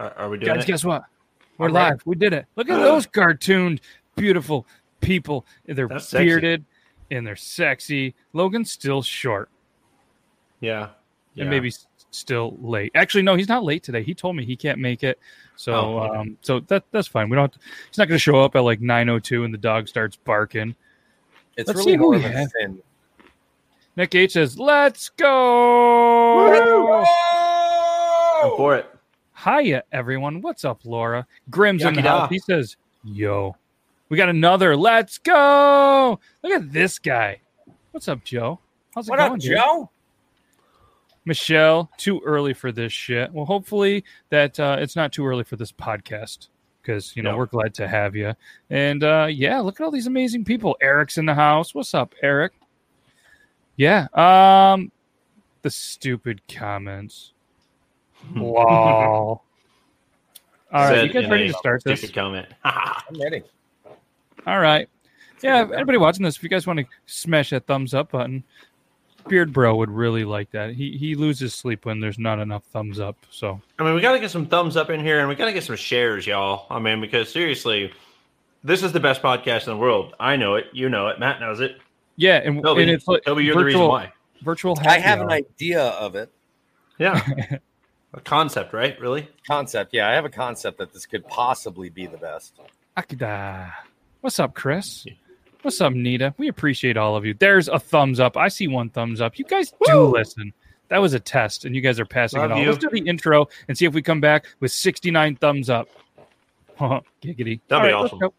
Are, are we doing Guys, it? guess what? We're All right. live. We did it. Look at those cartooned, beautiful people. They're That's sexy. bearded and they're sexy. Logan's still short Yeah. yeah. and maybe s- still late. Actually, no, he's not late today. He told me he can't make it. So, Oh, okay. um, so that that's fine. We don't. Have to, he's not going to show up at like nine oh two and the dog starts barking. It's Let's really see who we have. thin. Nick H says, "Let's go." I'm for it. Hiya, everyone. What's up, Laura? Grim's in the house. He says, Yo. We got another. Let's go. Look at this guy. What's up, Joe? How's it What going, up? Joe? Michelle, too early for this shit. Well, hopefully that uh, it's not too early for this podcast because, you know, No. we're glad to have you. And uh, yeah, look at all these amazing people. Eric's in the house. What's up, Eric? Yeah. Um, the stupid comments. Lol. All right, Said you guys ready a to start this? Stupid comment. I'm ready. All right. Yeah, everybody watching this, if you guys want to smash that thumbs up button, Beard Bro would really like that. He he loses sleep when there's not enough thumbs up. So I mean, we got to get some thumbs up in here, and we got to get some shares, y'all. I mean, because seriously, this is the best podcast in the world. I know it. You know it. Matt knows it. yeah, and, Toby, and it's like Toby, you're the reason virtual- why. Virtual. I happy have an idea of it. Yeah. a concept, right? Really? Concept. Yeah, I have a concept that this could possibly be the best. Akida. What's up, Chris? What's up, Nita? We appreciate all of you. There's a thumbs up. I see one thumbs up. You guys do listen. That was a test, and you guys are passing Love it all. you. Let's do the intro and see if we come back with 69 thumbs up. Giggity. That'd All be right, let's awesome.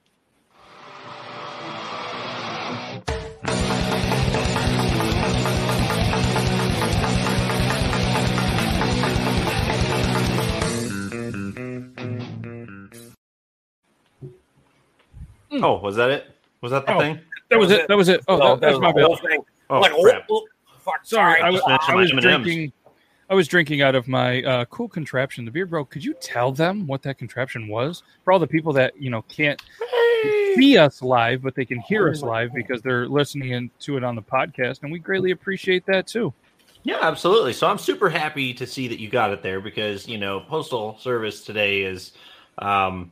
Go. Oh, was that it? Was that the Oh, thing? That was it. That was it. Oh, Oh, that, that's was my whole bad. thing. Oh, like, crap. oh, oh, fuck, Sorry, I was, Just I was drinking. I was drinking out of my uh, cool contraption, the beer bro. Could you tell them what that contraption was for all the people that you know can't see us live, but they can hear us live because they're listening to it on the podcast, and we greatly appreciate that too. Yeah, absolutely. So I'm super happy to see that you got it there because you know postal service today is um,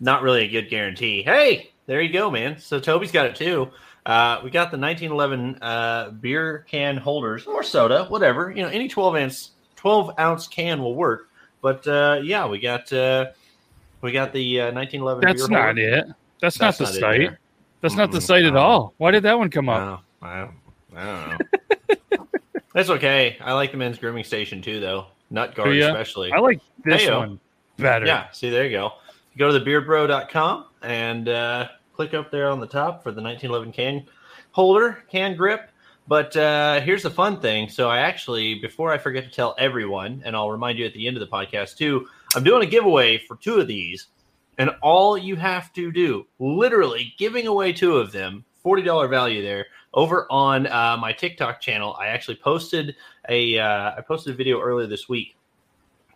not really a good guarantee. Hey, there you go, man. So Toby's got it too. Uh, we got the 1911 uh, beer can holders or soda, whatever. You know, any 12 ounce 12 ounce can will work. But uh, yeah, we got uh, we got the uh, 1911. That's beer not holder. it. That's, That's not the not it site. That's not the site at all. Why did that one come up? I don't, I don't know. That's okay. I like the men's grooming station too, though. Nut guard, ya? especially. I like this Heyo. one better. Yeah, see, there you go. You go to thebeardbro.com and uh, click up there on the top for the 1911 can holder, can grip. But uh, here's the fun thing. So, I actually, before I forget to tell everyone, and I'll remind you at the end of the podcast too, I'm doing a giveaway for two of these. And all you have to do, literally giving away two of them, $40 value there over on uh, my TikTok channel. I actually posted a uh, I posted a video earlier this week.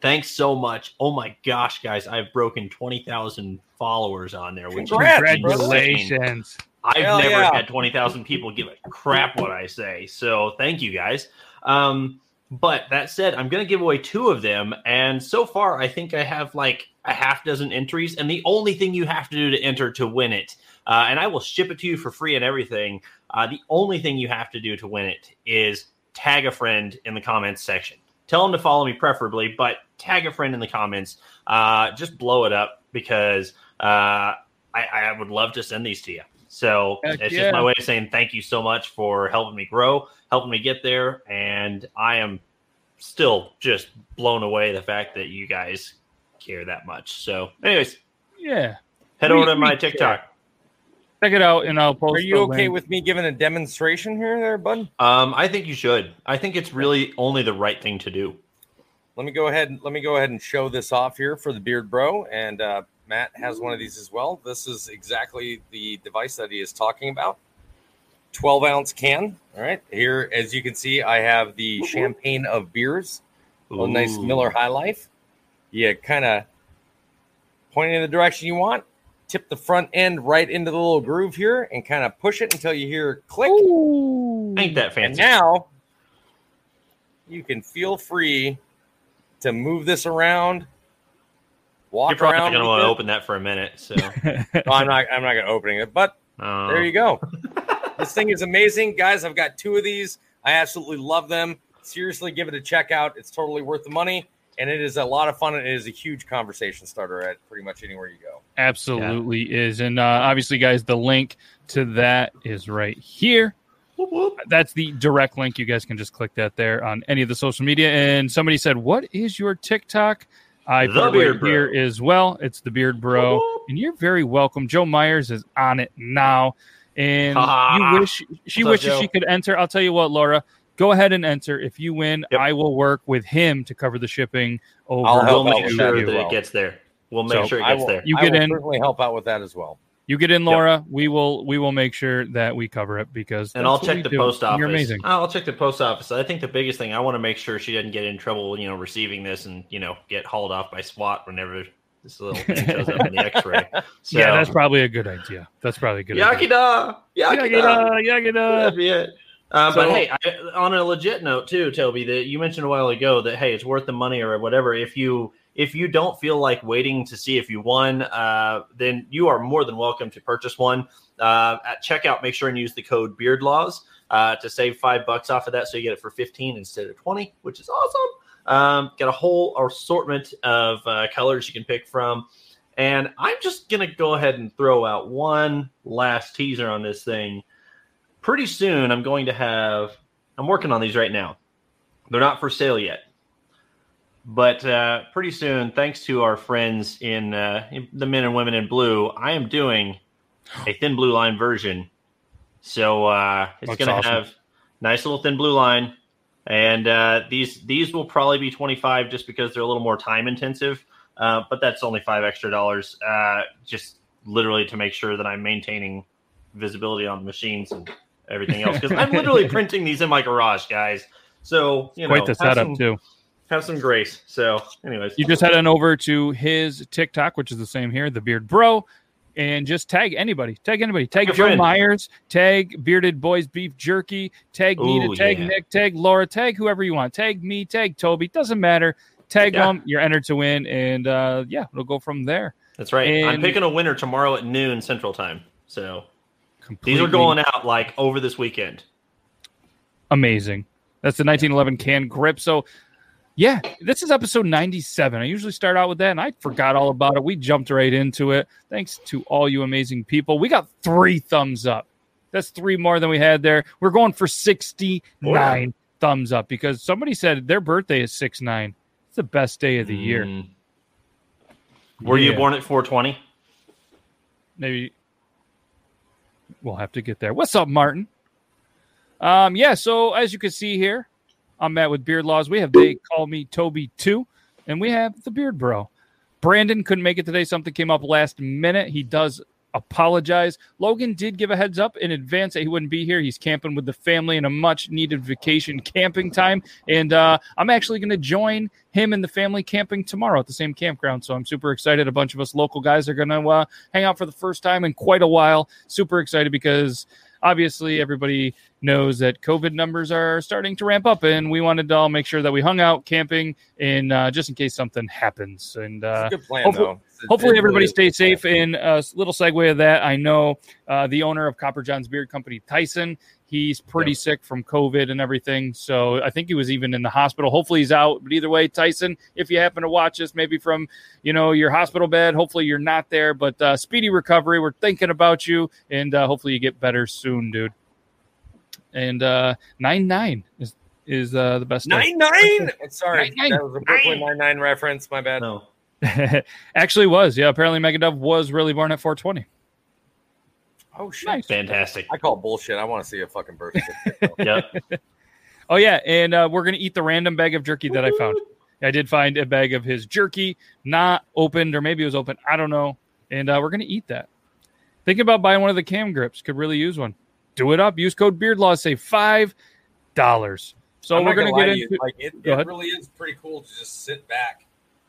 Thanks so much. Oh my gosh, guys, I've broken 20,000 followers on there, which Congrats, is. Congratulations. I've Hell never yeah. had 20,000 people give a crap what I say. So thank you guys. Um, but that said, I'm going to give away two of them. And so far, I think I have like a half dozen entries. And the only thing you have to do to enter to win it, uh, and I will ship it to you for free and everything. Uh, the only thing you have to do to win it is tag a friend in the comments section. Tell them to follow me, preferably, but tag a friend in the comments. Uh, just blow it up because uh, I, I would love to send these to you. So Heck it's yeah. just my way of saying thank you so much for helping me grow, helping me get there, and I am still just blown away the fact that you guys care that much. So, anyways, Yeah. head We- over to we my care. TikTok. Check it out, and I'll post. Are you the okay link. with me giving a demonstration here, there, bud? Um, I think you should. I think it's really only the right thing to do. Let me go ahead. and Let me go ahead and show this off here for the Beard Bro, and uh, Matt has one of these as well. This is exactly the device that he is talking about. 12 ounce can. All right. Here, as you can see, I have the champagne of beers. A nice Miller High Life. You kind of point in the direction you want, tip the front end right into the little groove here, and kind of push it until you hear click. Ooh. Ain't that And fancy? now you can feel free to move this around walk You're probably going to want to open that for a minute. So No, I'm not. I'm not going to open it. But uh, there you go. this thing is amazing, guys. I've got two of these. I absolutely love them. Seriously, give it a check out. It's totally worth the money, and it is a lot of fun. And it is a huge conversation starter at pretty much anywhere you go. Absolutely is. And uh, obviously, guys, the link to that is right here. Whoop, whoop. That's the direct link. You guys can just click that there on any of the social media. And somebody said, What is your TikTok? I The put it right Beard Bro. here as well. It's the Beard Bro. Whoop, whoop. And you're very welcome. Joe Myers is on it now. And Ha. you wish she What's up, wishes she could enter. I'll tell you what, Laura. Go ahead and enter. If you win, Yep. I will work with him to cover the shipping over. I'll help We'll make sure that that well. it gets there. We'll make So, sure it I gets will, there. You get I get will in. certainly help out with that as well. You get in, Laura. We will we will make sure that we cover it because And I'll check the do. post office. You're amazing. I'll check the post office. I think the biggest thing I want to make sure she doesn't get in trouble, you know, receiving this and you know get hauled off by SWAT whenever this little thing shows up in the X-ray. So, yeah, that's probably a good idea. That's probably a good. idea. Yakida, Yakida. Yakida, yakida. That'd be it. Uh, but hey, I, on a legit note too, Toby, that you mentioned a while ago that hey, it's worth the money or whatever. If you if you don't feel like waiting to see if you won, uh, then you are more than welcome to purchase one. Uh, at checkout, make sure and use the code BeardLaws uh, to save five bucks off of that, so you get it for fifteen instead of twenty, which is awesome. Um, got a whole assortment of uh, colors you can pick from. And I'm just going to go ahead and throw out one last teaser on this thing. Pretty soon, I'm going to have, I'm working on these right now. They're not for sale yet. But uh, pretty soon, thanks to our friends in, uh, in the men and women in blue, I am doing a thin blue line version. So uh, it's going to awesome. have nice little thin blue line, and uh, these these will probably be 25 just because they're a little more time intensive. Uh, but that's only five extra dollars, uh, just literally to make sure that I'm maintaining visibility on the machines and everything else. Because I'm literally printing these in my garage, guys. So you know, Quite the setup some- too. Have some grace. So, anyways, You just head on over to his TikTok, which is the same here, the Beard Bro, and just tag anybody. Tag anybody. Tag Joe friend. Myers. Tag Bearded Boys Beef Jerky. Tag Nita. Tag yeah. Nick. Tag Laura. Tag whoever you want. Tag me. Tag Toby. Doesn't matter. Tag Yeah. them. You're entered to win, and uh, yeah, it'll go from there. that's right. I'm and- picking a winner tomorrow at noon Central Time. So these are going out like over this weekend. amazing. That's the 1911 can grip. So, yeah, this is episode 97. I usually start out with that, and I forgot all about it. We jumped right into it. Thanks to all you amazing people. We got three thumbs up. That's three more than we had there. We're going for 69 thumbs up because somebody said their birthday is 6 9. It's the best day of the year. Mm. Were you born at 420? maybe we'll have to get there. What's up, Martin? Um, yeah, so as you can see here, I'm Matt with Beard Laws. We have they call me Toby too, and we have the Beard Bro. Brandon couldn't make it today. Something came up last minute. He does apologize. Logan did give a heads up in advance that he wouldn't be here. He's camping with the family in a much needed vacation camping time. And uh, I'm actually going to join him and the family camping tomorrow at the same campground. So I'm super excited. A bunch of us local guys are going to uh, hang out for the first time in quite a while. Super excited because obviously everybody knows that COVID numbers are starting to ramp up, and we wanted to all make sure that we hung out camping in uh, just in case something happens. And uh, It's good plan, hopefully- though. It- hopefully everybody really stays safe. And a little segue of that, I know uh, the owner of Copper John's Beard Company, Tyson. He's pretty Yeah. sick from COVID and everything. So I think he was even in the hospital. Hopefully he's out. But either way, Tyson, if you happen to watch this, maybe from you know your hospital bed, hopefully you're not there. But uh, speedy recovery. We're thinking about you, and uh, hopefully you get better soon, dude. And uh, nine nine is is uh, the best. day. Nine nine. Sorry, Nine, nine. that was a Brooklyn Nine Nine reference. My bad. No. Actually, was yeah. Apparently, Megadove was really born at 420. Oh shit! Nice. Fantastic. I call bullshit. I want to see a fucking birth certificate. Yep. Oh yeah, and uh, we're gonna eat the random bag of jerky that I found. I did find a bag of his jerky, not opened, or maybe it was open. I don't know. And uh, we're gonna eat that. Think about buying one of the cam grips. Could really use one. Do it up. Use code BeardLaw. Save five dollars. So I'm we're not gonna get to you, into. like it, Go it really is pretty cool to just sit back.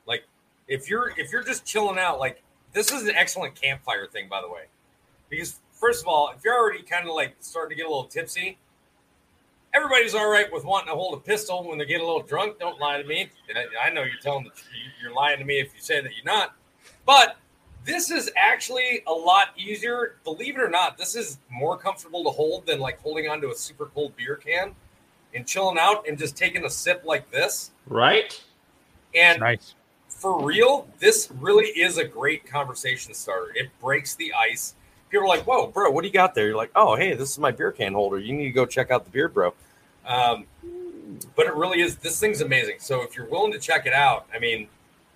Like if you're if you're just chilling out, like this is an excellent campfire thing, by the way. Because first of all, if you're already kind of like starting to get a little tipsy, everybody's all right with wanting to hold a pistol when they get a little drunk. Don't lie to me. I, I know you're telling the you're lying to me if you say that you're not. But this is actually a lot easier. Believe it or not, this is more comfortable to hold than like holding onto a super cold beer can and chilling out and just taking a sip like this. Right? And Nice. for real, this really is a great conversation starter. It breaks the ice. People are like, "Whoa, bro, what do you got there?" You're like, "Oh, hey, this is my beer can holder. You need to go check out the beer, Bro." Um, but it really is. This thing's amazing. So if you're willing to check it out, I mean,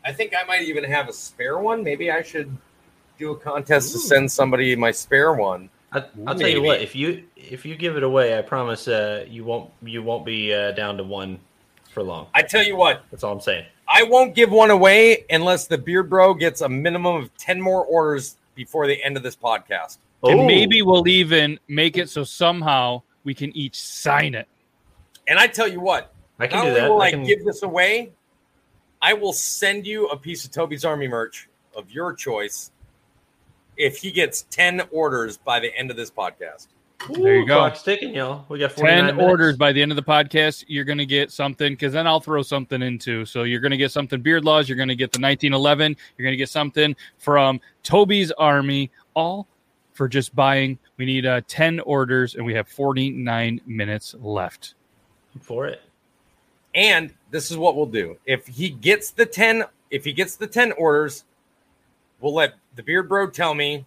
I think I might even have a spare one. Maybe I should do a contest to send somebody my spare one. I, I'll tell you what. If you if you give it away, I promise uh, you won't you won't be uh, down to one for long. I tell you what, That's all I'm saying. I won't give one away unless the Beard Bro gets a minimum of ten more orders before the end of this podcast. And Oh. maybe we'll even make it so somehow we can each sign it. And I tell you what, I can Not do only that. will I I, can, give this away, I will send you a piece of Toby's Army merch of your choice if he gets 10 orders by the end of this podcast. There you go. Clock's ticking, y'all. We got 49 10 minutes. orders by the end of the podcast. You're going to get something because then I'll throw something into. So you're going to get something Beard Laws. You're going to get the 1911. You're going to get something from Toby's Army, all for just buying. We need uh, 10 orders and we have 49 minutes left. for it. And this is what we'll do. If he gets the 10, if he gets the 10 orders, we'll let the Beard Bro tell me.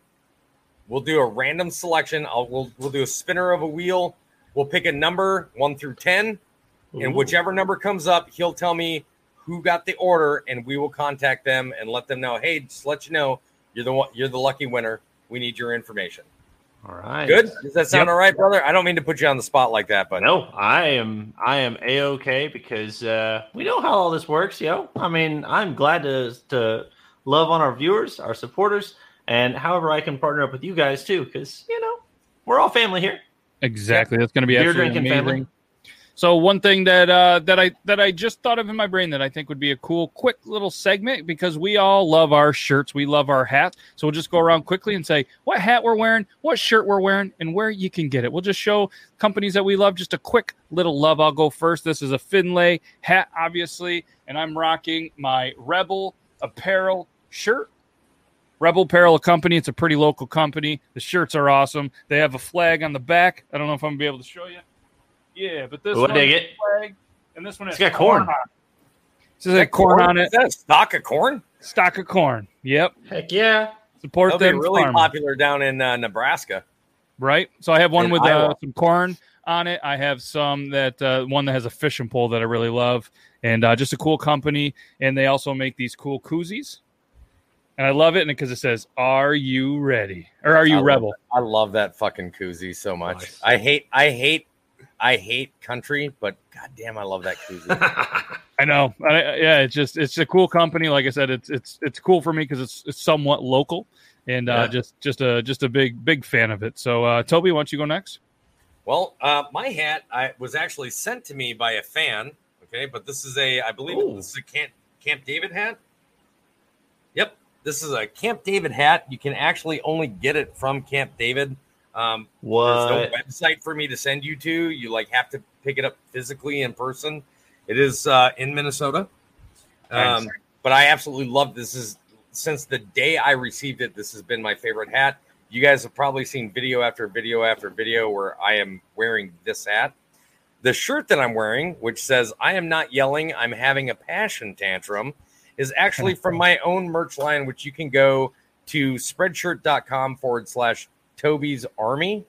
We'll do a random selection. I'll we'll, we'll do a spinner of a wheel. We'll pick a number 1 through 10. And whichever number comes up, he'll tell me who got the order, and we will contact them and let them know. Hey, just let you know you're the one, you're the lucky winner. We need your information. All right. Good. Does that sound Yep. all right, brother? I don't mean to put you on the spot like that, but No, I am I am a okay because uh, we know how all this works, yo. I mean, I'm glad to to love on our viewers, our supporters, and however I can partner up with you guys too, because you know we're all family here. Exactly. That's going to be Beer drinking amazing. family. So one thing that uh, that I that I just thought of in my brain that I think would be a cool, quick little segment because we all love our shirts, we love our hats. So we'll just go around quickly and say what hat we're wearing, what shirt we're wearing, and where you can get it. We'll just show companies that we love. Just a quick little love. I'll go first. This is a Finlay hat, obviously, and I'm rocking my Rebel Apparel shirt. Rebel Apparel Company. It's a pretty local company. The shirts are awesome. They have a flag on the back. I don't know if I'm gonna be able to show you. Yeah, but this I one dig has flag, and this one has It's got corn. on it. This is a corn on Is it. that stock of corn? Stock of corn. Yep. Heck yeah! Support They'll them. really farmers, popular down in uh, Nebraska. right? So I have one In with uh, some corn on it. I have some that uh, one that has a fishing pole that I really love, and uh, just a cool company. And they also make these cool koozies, and I love it because it says "Are you ready?" or "Are I you love rebel?" I love that fucking koozie so much. Nice. I hate, I hate, I hate country, but goddamn, I love that koozie. I know. I, yeah, it's just it's a cool company. Like I said, it's it's it's cool for me because it's it's somewhat local, and uh, just just a just a big big fan of it. So, uh, Toby, why don't you go next? well, uh, my hat I was actually sent to me by a fan. Okay, but this is a, I believe Ooh. this is a Camp Camp David hat. This is a Camp David hat. You can actually only get it from Camp David. Um, There's what? no website for me to send you to. You like have to pick it up physically in person. It is uh, in Minnesota. Um, but I absolutely love this. Is since the day I received it, this has been my favorite hat. You guys have probably seen video after video after video where I am wearing this hat. The shirt that I'm wearing, which says "I am not yelling, I'm having a passion tantrum," is actually from my own merch line, which you can go to spreadshirt.com forward slash Toby's Army,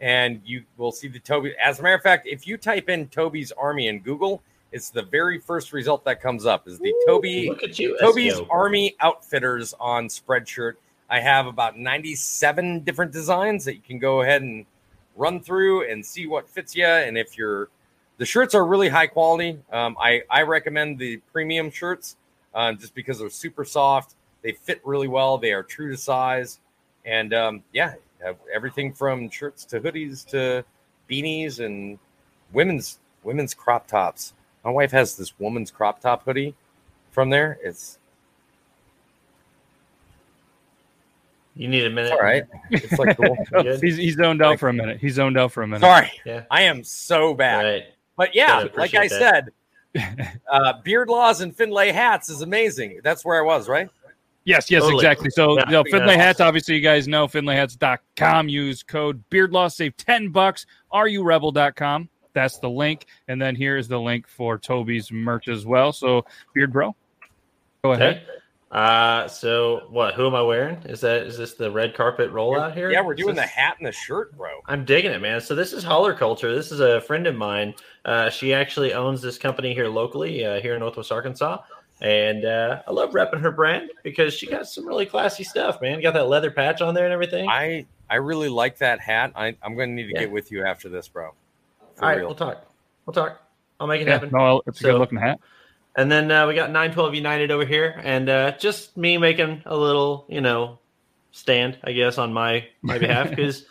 and you will see the Toby. As a matter of fact, if you type in Toby's Army in Google, it's the very first result that comes up is the Toby Look at you, Toby's Esco. Army Outfitters on Spreadshirt. I have about 97 different designs that you can go ahead and run through and see what fits you. And if you're, the shirts are really high quality. Um, I, I recommend the premium shirts uh, just because they're super soft. They fit really well. They are true to size. And um, yeah, have everything from shirts to hoodies to beanies and women's women's crop tops. My wife has this woman's crop top hoodie from there. It's You need a minute. all right. It's like cool. He's, he's zoned out for a minute. He's zoned out for a minute. Sorry, Yeah. I am so bad. Right. But yeah, like I appreciate said, uh, beard laws and Finlay hats is amazing. That's where I was, right? Yes, yes, Totally. exactly. So, Yeah, you know, yeah. Finlay hats, obviously, you guys know finlayhats.com. Use code beardlaw, save 10 bucks. RURebel.com. That's the link. And then here is the link for Toby's merch as well. So, Beard Bro, go ahead. Okay. Uh, so what? Who am I wearing? Is that is this the red carpet rollout here? Yeah, we're Is doing the hat and the shirt, bro. I'm digging it, man. So this is Holler Culture. This is a friend of mine. Uh, she actually owns this company here locally, uh, here in Northwest Arkansas, and uh, I love repping her brand because she got some really classy stuff, man. Got that leather patch on there and everything. I I really like that hat. I, I'm going to need to Yeah. get with you after this, bro. For All right, real. we'll talk. We'll talk. I'll make it Yeah, happen. no, it's a So- good looking hat. And then uh, we got 912 United over here, and uh, just me making a little, you know, stand, I guess, on my my behalf because,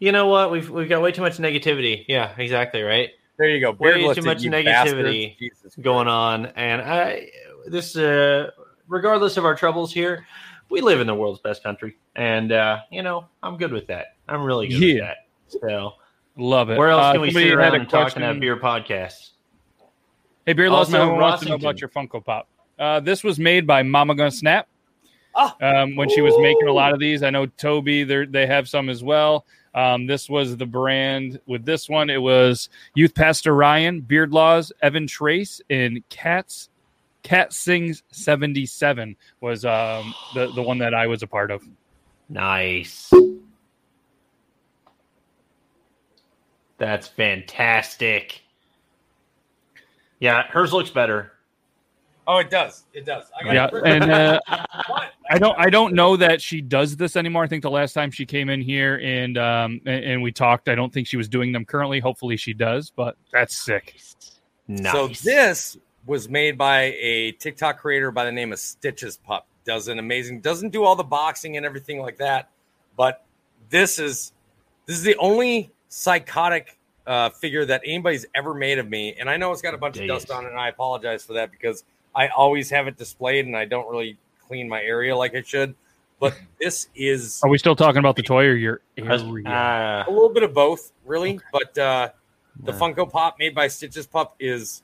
you know what, we've we've got way too much negativity. Yeah, exactly, right, There you go. Way Beardless too much negativity going on, and I this, uh, regardless of our troubles here, we live in the world's best country, and uh, you know, I'm good with that. I'm really good with that. So, Love it. where else Uh, can we sit around and talk and have beer podcasts? Hey, Beard Laws, Also, my wants to know about your Funko Pop. Uh, this was made by Mama Gun Snap. Ah. Um, when she was making a lot of these, I know Toby, they're- they have some as well. Um, this was the brand with this one. It was Youth Pastor Ryan, Beard Laws, Evan Trace, and Cats. Cat Sings 77 was um, the, the one that I was a part of. Nice. That's fantastic. Yeah, hers looks better. Oh, it does. It does. I got Yeah, it. and uh, I don't I don't know that she does this anymore. I think the last time she came in here and um and, and we talked, I don't think she was doing them currently. Hopefully she does, but that's sick. Nice. So this was made by a TikTok creator by the name of Stitches Pup. Does an amazing, doesn't do all the boxing and everything like that, but this is this is the only psychotic uh, figure that anybody's ever made of me. And I know it's got a bunch of dust on it, and I apologize for that because I always have it displayed and I don't really clean my area like I should. But this is Are we still talking about the toy or your Us- area? ah, a little bit of both, really. But uh, the Yeah. Funko Pop made by Stitches Pup is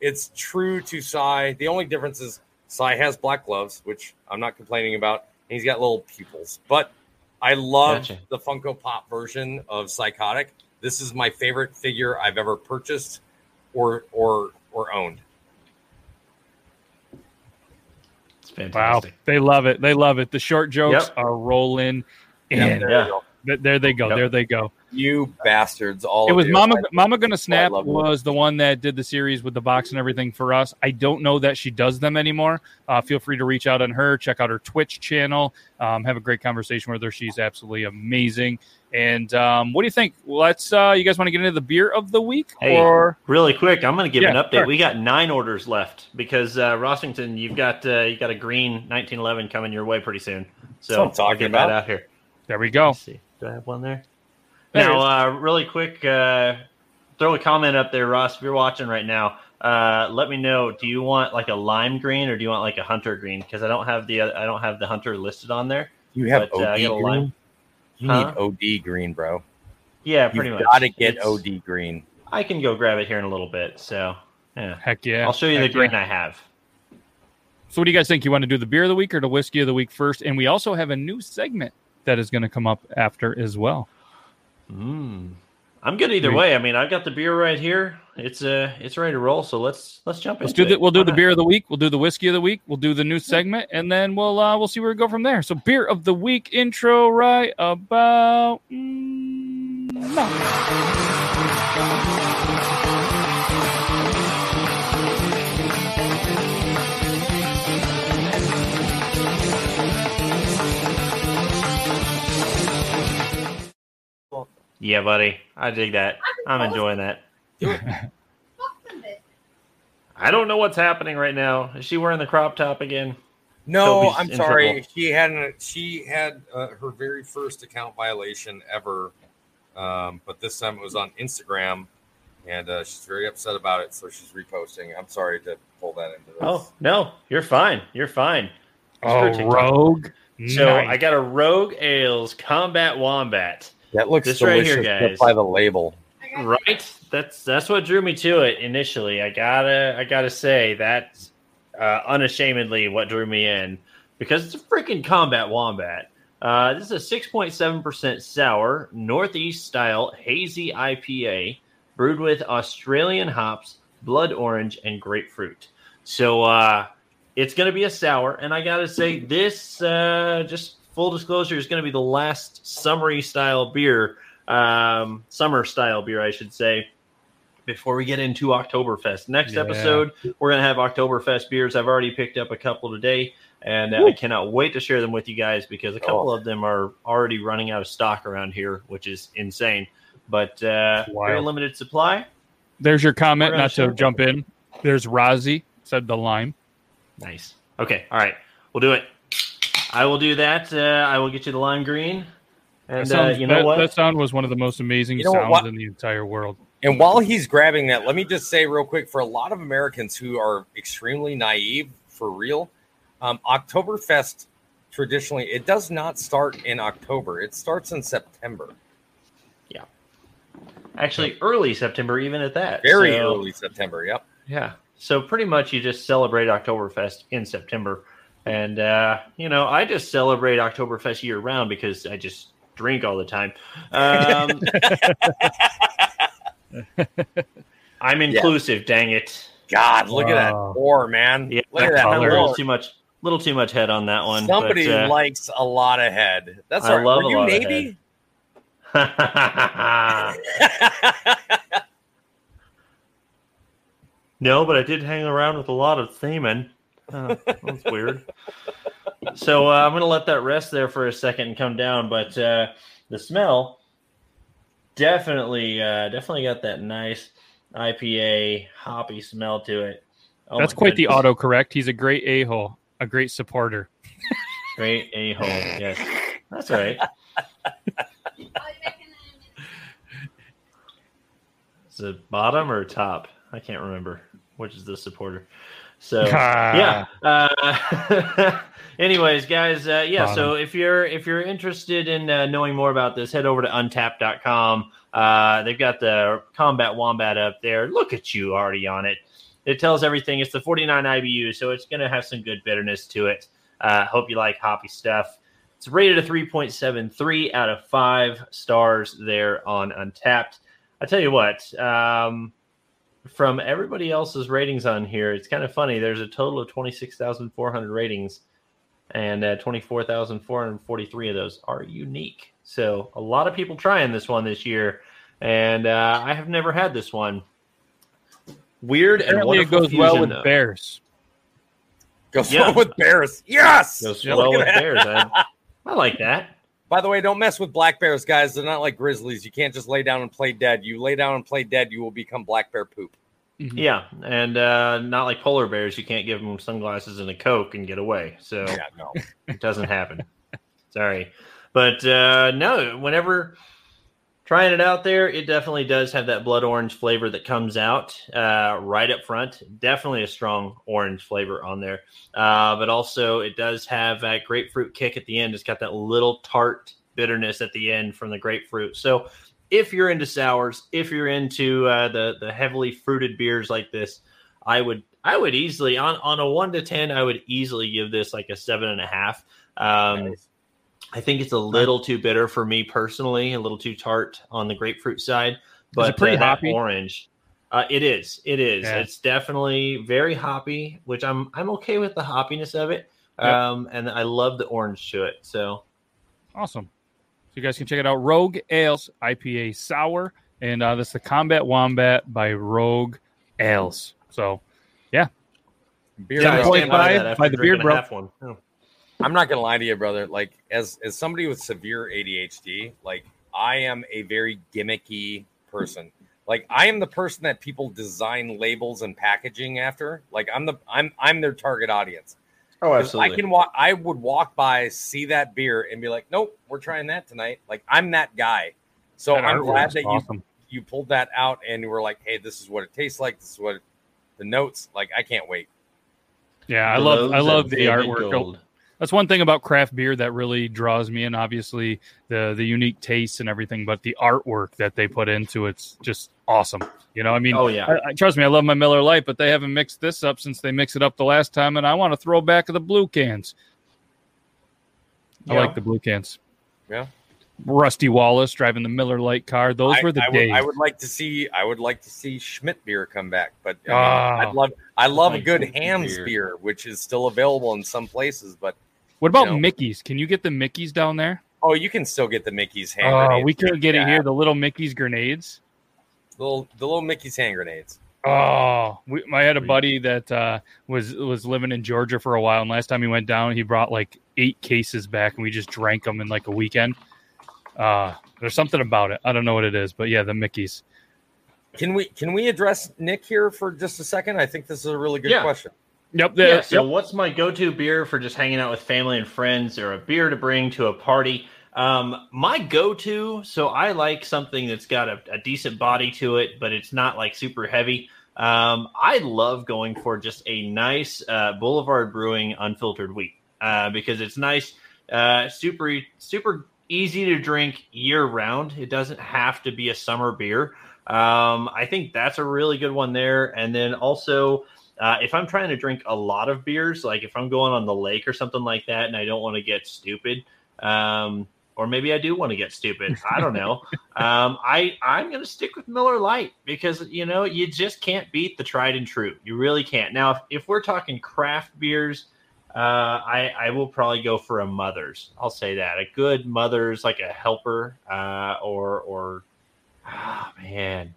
it's true to Psy. The only difference is Psy has black gloves, which I'm not complaining about, and he's got little pupils. But I love Gotcha. the Funko Pop version of Psychotic. This is my favorite figure I've ever purchased or or or owned. it's wow, fantastic. they love it. They love it. The short jokes Yep. are rolling in. Yeah, there Yeah. you go. Th- There they go. Yep. There they go. You bastards! All It was you. Mama I- Mama Gonna Snap was the one that did the series with the box and everything for us. I don't know that she does them anymore. Uh, feel free to reach out on her. Check out her Twitch channel. Um, have a great conversation with her. She's absolutely amazing. And um, what do you think? Let's. Uh, you guys want to get into the beer of the week Hey. or? Really quick, I'm going to give Yeah, an update. sure. We got nine orders left because uh, Rossington, you've got uh, you got a green 1911 coming your way pretty soon. So That's what I'm talking I'll get about. that out here. There we go. Let's see. Do I have one there? There now, uh, really quick, uh, throw a comment up there, Ross. If you're watching right now, uh, let me know. Do you want like a lime green or do you want like a hunter green? Because I don't have the I don't have the hunter listed on there. You have But, uh, OD got a green. lime. You Huh? need OD green, bro. Yeah, pretty You've much. got to get It's- OD green. I can go grab it here in a little bit. So yeah, Heck yeah! I'll show you the green yeah. I have. So, what do you guys think? You want to do the beer of the week or the whiskey of the week first? And we also have a new segment that is going to come up after as well. Mm. I'm good either way. I mean, I've got the beer right here. It's uh, it's ready to roll. So let's let's jump in. Let's do the, we'll do Why the not? beer of the week. We'll do the whiskey of the week. We'll do the new segment, and then we'll uh, we'll see where we go from there. So, beer of the week intro right about mm, now. Yeah, buddy. I dig that. I'm enjoying that. I don't know what's happening right now. Is she wearing the crop top again? No, I'm sorry. trouble. She had an, she had uh, her very first account violation ever, um, but this time it was on Instagram, and uh, she's very upset about it. So she's reposting. I'm sorry to pull that into this. Oh no, you're fine. You're fine. Oh, rogue. So Nice. I got a Rogue Ales Combat Wombat. That looks this right delicious here, just guys. by the label. Right? That's that's what drew me to it initially. I gotta I gotta say that's uh, unashamedly what drew me in. because it's a freaking combat wombat. Uh, this is a 6.7% sour, Northeast style hazy IPA brewed with Australian hops, blood orange, and grapefruit. So uh, it's going to be a sour. And I got to say, this, uh, just full disclosure, is going to be the last summery style beer, um, summer style beer, I should say, before we get into Oktoberfest. Next Yeah. episode, we're going to have Oktoberfest beers. I've already picked up a couple today. And uh, I cannot wait to share them with you guys because a couple Oh. of them are already running out of stock around here, which is insane. But uh, very limited supply. There's your comment, not to jump in. There's Rozzy, said the lime. Nice. Okay. All right. We'll do it. I will do that. Uh, I will get you the lime green. And sounds- uh, you know that, what? that sound was one of the most amazing You know sounds what? in the entire world. And while he's grabbing that, let me just say real quick for a lot of Americans who are extremely naive for real, um, Oktoberfest traditionally it does not start in October. It starts in September. Yeah, actually, early September, even at that. Very So, early September. Yep. Yeah. So pretty much you just celebrate Oktoberfest in September. And, uh, you know, I just celebrate Oktoberfest year round because I just drink all the time. Um, I'm inclusive, dang it. God, look at that Wow. whore, man. Yeah, look at that a color. little too much, little too much head on that one. Somebody but, uh, likes a lot of head. That's I all right. love Were a you lot of Navy? no, but I did hang around with a lot of seamen. Oh, that's weird. So uh, I'm going to let that rest there for a second and come down. But uh, the smell definitely, uh, definitely got that nice IPA hoppy smell to it. Oh That's quite the goodness. autocorrect. He's a great a hole, a great supporter. Great a hole. Yes, that's right. Is it bottom or top? I can't remember which is the supporter. So yeah. Uh, anyways, guys, uh, yeah. So if you're if you're interested in uh, knowing more about this, head over to untappd.com. Uh, they've got the combat wombat up there. Look at you already on it. It tells everything. It's the 49 IBU, so it's going to have some good bitterness to it. Uh, hope you like hoppy stuff. It's rated a 3.73 out of five stars there on Untappd. I tell you what, um, from everybody else's ratings on here, it's kind of funny. There's a total of 26,400 ratings, and uh, 24,443 of those are unique. So a lot of people trying this one this year, and uh, I have never had this one. Weird and Apparently, it wonderful goes well with though. bears. Goes Yeah. well with bears. Yes. Goes Look well with that. bears. I, I like that. By the way, don't mess with black bears, guys. They're not like grizzlies. You can't just lay down and play dead. You lay down and play dead, you will become black bear poop. Mhm. Yeah, and uh, not like polar bears. You can't give them sunglasses and a coke and get away. So Yeah, no. it doesn't happen. Sorry, but uh, no. Whenever trying it out there, it definitely does have that blood orange flavor that comes out uh, right up front. Definitely a strong orange flavor on there, uh, but also it does have that grapefruit kick at the end. It's got that little tart bitterness at the end from the grapefruit. So if you're into sours, if you're into uh, the the heavily fruited beers like this, I would I would easily on on a one to ten, I would easily give this like a seven and a half. Um, Nice. I think it's a little too bitter for me personally, a little too tart on the grapefruit side. But pretty uh, hoppy? orange, uh, it is. It is. Yeah. It's definitely very hoppy, which I'm I'm okay with the hoppiness of it. Yep. Um, and I love the orange to it. So Awesome. So you guys can check it out. Rogue Ales IPA Sour, and uh, this is the Combat Wombat by Rogue Ales. So Beer Yeah, point stand by by- that after by the beard, bro. one. Oh. I'm not gonna lie to you, brother. Like as as somebody with severe ADHD, like I am a very gimmicky person. Like I am the person that people design labels and packaging after. Like I'm the I'm I'm their target audience. Oh, 'Cause I can walk. I would walk by, see that beer, and be like, "Nope, we're trying that tonight." Like I'm that guy. So that I'm glad that you awesome. you pulled that out and you were like, "Hey, this is what it tastes like. This is what the notes like." I can't wait. Yeah, I love I love the vivid artwork. gold. That's one thing about craft beer that really draws me in. Obviously, the the unique taste and everything, but the artwork that they put into it's just awesome. You know, I mean, Oh yeah. I, I, trust me, I love my Miller Lite, but they haven't mixed this up since they mixed it up the last time, and I want to throw back the blue cans. I Yeah. like the blue cans. Yeah. Rusty Wallace driving the Miller Lite car. Those I, were the I would, days. I would like to see. I would like to see Schmidt beer come back, but I mean, Ah. I'd love. I love a good go-to Hamm's beer. beer. which is still available in some places. But what about you know. Mickey's? Can you get the Mickey's down there? oh, you can still get the Mickey's hand Oh, grenades. we couldn't get it here. The little Mickey's grenades. Little the little Mickey's hand grenades. Oh, we, I had a buddy that uh, was was living in Georgia for a while, and last time he went down, he brought like eight cases back, and we just drank them in like a weekend. Uh, there's something about it. I don't know what it is, but yeah, the Mickey's. Can we can we address Nick here for just a second? I think this is a really good Yeah. question. Yep. The, yeah. So, yep. what's my go-to beer for just hanging out with family and friends, or a beer to bring to a party? Um, my go-to. So I like something that's got a, a decent body to it, but it's not like super heavy. Um, I love going for just a nice uh, Boulevard Brewing unfiltered wheat uh, because it's nice, uh, super super easy to drink year round. It doesn't have to be a summer beer. Um, I think that's a really good one there. And then also, uh, if I'm trying to drink a lot of beers, like if I'm going on the lake or something like that, and I don't want to get stupid, um, or maybe I do want to get stupid. I don't know. um, I I'm gonna stick with Miller Lite because you know you just can't beat the tried and true. You really can't. Now, if, if we're talking craft beers, uh, I I will probably go for a Mother's. I'll say that a good Mother's, like a Helper, uh, or or ah man,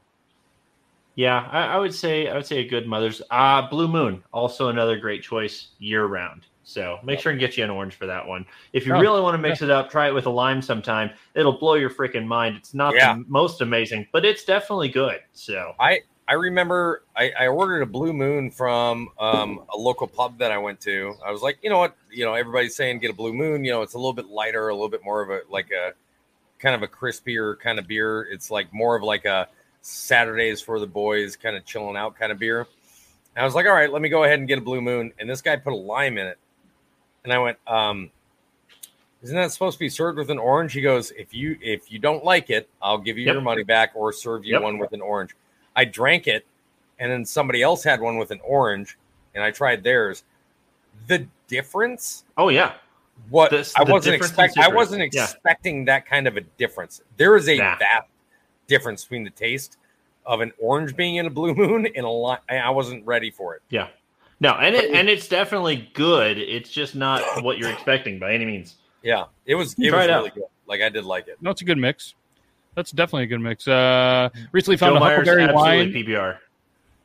yeah, I, I would say I would say a good Mother's. Uh Blue Moon, also another great choice year round. So make sure and get you an orange for that one. If you Oh, really want to mix it up, try it with a lime sometime. It'll blow your freaking mind. It's not Yeah. the most amazing, but it's definitely good. So I I remember I, I ordered a Blue Moon from um, a local pub that I went to. I was like, you know what, you know, everybody's saying get a Blue Moon. You know, it's a little bit lighter, a little bit more of a like a kind of a crispier kind of beer. It's like more of like a Saturdays for the boys kind of chilling out kind of beer. And I was like, all right, let me go ahead and get a Blue Moon. And this guy put a lime in it, and I went, um, isn't that supposed to be served with an orange? He goes, if you if you don't like it, I'll give you Yep. your money back or serve you Yep. one with an orange. I drank it, and then somebody else had one with an orange, and I tried theirs. The difference, oh yeah. what This- I wasn't difference is expecting, I wasn't expecting that kind of a difference. There is a Nah. vast difference between the taste of an orange being in a blue moon and a lot. I wasn't ready for it. Yeah. No, and it and it's definitely good. It's just not what you're expecting by any means. Yeah, it was it Try was it really good. Like I did like it. No, it's a good mix. That's definitely a good mix. Uh, recently Joe found a Myers, Huckleberry wine. PBR.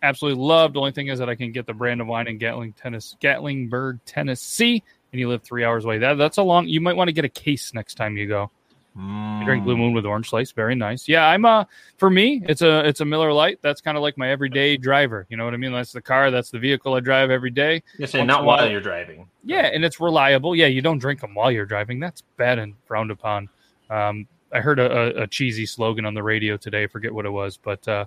Absolutely loved. The only thing is that I can get the brand of wine in Gatling, Tennessee, Gatlinburg, Tennessee, and you live three hours away. That that's a long. You might want to get a case next time you go. You drink Mm. Blue Moon with orange slice, very nice. Yeah, I'm uh for me, it's a it's a Miller Lite. That's kind of like my everyday driver. You know what I mean? That's the car. That's the vehicle I drive every day. You're saying not while while- you're driving. Yeah, and it's reliable. Yeah, you don't drink them while you're driving. That's bad and frowned upon. Um, I heard a, a, a cheesy slogan on the radio today. I forget what it was, but uh,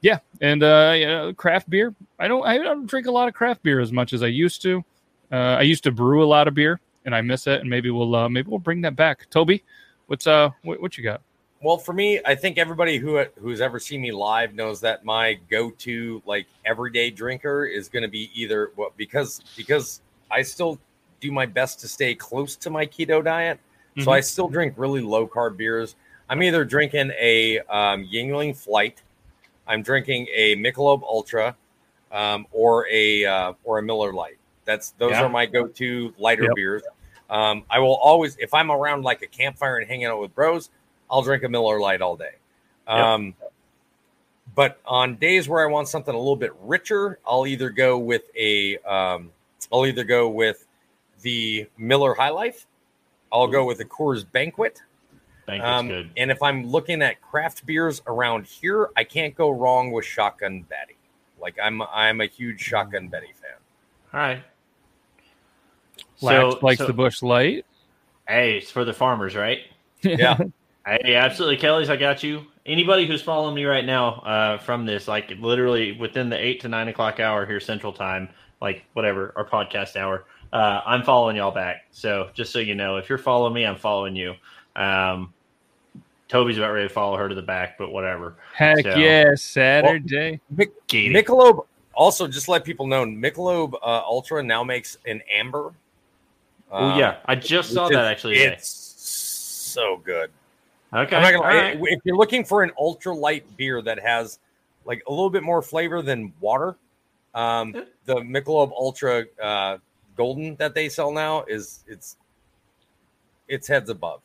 yeah, and uh, you know, craft beer. I don't. I don't drink a lot of craft beer as much as I used to. Uh, I used to brew a lot of beer, and I miss it. And maybe we'll uh, maybe we'll bring that back. Toby, what's uh what, what you got? Well, for me, I think everybody who who's ever seen me live knows that my go-to like everyday drinker is going to be either well because because I still do my best to stay close to my keto diet, so I still drink really low carb beers. I'm either drinking a um, Yuengling Flight, I'm drinking a Michelob Ultra, um, or a uh, or a Miller Lite. That's those Yeah. are my go-to lighter Yep. beers. Um, I will always, if I'm around like a campfire and hanging out with bros, I'll drink a Miller Lite all day. Um, But on days where I want something a little bit richer, I'll either go with a, um, I'll either go with the Miller High Life, I'll go with the Coors Banquet, Banquet's um, good. and if I'm looking at craft beers around here, I can't go wrong with Shotgun Betty. Like I'm, I'm a huge Shotgun Betty fan. All right. Lax likes so- the Busch Light. Hey, it's for the farmers, right? Yeah. Hey, absolutely, Kelly's. I got you. Anybody who's following me right now uh, from this, like literally within the eight to nine o'clock hour here Central Time, like whatever our podcast hour, uh, I'm following y'all back. So just so you know, if you're following me, I'm following you. Um, Toby's about ready to follow her to the back, but whatever. Heck So- yeah, Saturday. Mick, Katie. Michelob also just let people know Michelob uh, Ultra now makes an amber. Oh Um, yeah, I just saw which that actually. Today. It's so good. Okay, gonna all right. If you're looking for an ultra light beer that has like a little bit more flavor than water, um, the Michelob Ultra uh, Golden that they sell now is it's it's heads above.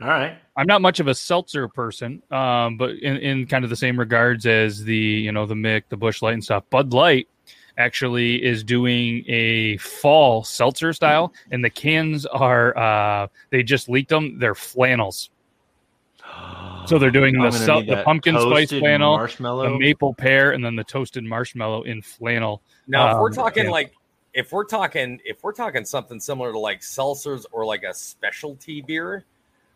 all right. I'm not much of a seltzer person, um, but in, in kind of the same regards as the you know the Mick, the Busch Light and stuff. Bud Light actually is doing a fall seltzer style, and the cans are uh, they just leaked them. They're flannels. So they're doing the sel- the pumpkin spice toasted flannel, marshmallow. the maple pear, and then the toasted marshmallow in flannel. Now, if we're Um, talking yeah. like if we're talking if we're talking something similar to like seltzers or like a specialty beer,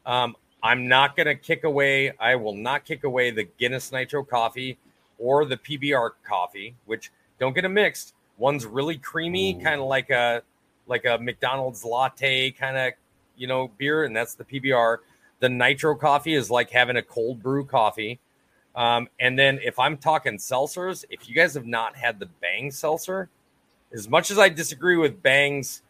um, I'm not gonna kick away. I will not kick away the Guinness Nitro coffee or the PBR coffee, which don't get them mixed. One's really creamy, kind of like a like a McDonald's latte kind of you know beer, and that's the PBR. The Nitro coffee is like having a cold brew coffee. Um, and then if I'm talking seltzers, if you guys have not had the Bang seltzer, as much as I disagree with Bang's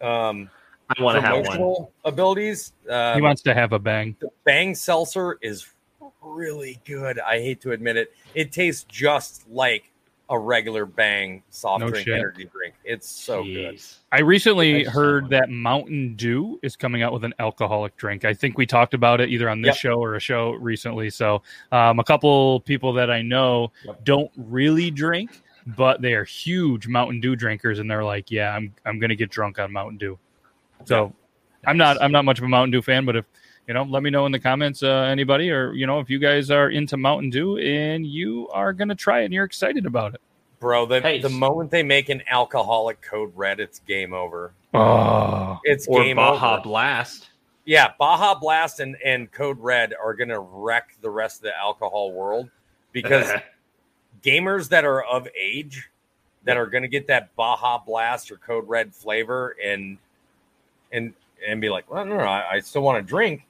um, I want to have one. abilities, uh, he wants to have a bang. the Bang seltzer is really good. I hate to admit it. It tastes just like a regular Bang soft No drink shit. energy drink. It's so good. I recently That's heard someone. that Mountain Dew is coming out with an alcoholic drink. I think we talked about it either on this Yep. show or a show recently. So, um, a couple people that I know Yep. don't really drink, but they are huge Mountain Dew drinkers, and they're like, "Yeah, I'm I'm gonna get drunk on Mountain Dew." So, I'm not I'm not much of a Mountain Dew fan, but if you know, let me know in the comments, uh, anybody, or you know, if you guys are into Mountain Dew and you are gonna try it and you're excited about it. Bro, the, Hey, the moment they make an alcoholic code red, it's game over. Oh, It's Or game Baja over. Blast. Yeah, Baja Blast and, and Code Red are going to wreck the rest of the alcohol world because gamers that are of age that are going to get that Baja Blast or Code Red flavor and and and be like, well, no, no, I, I still want to drink,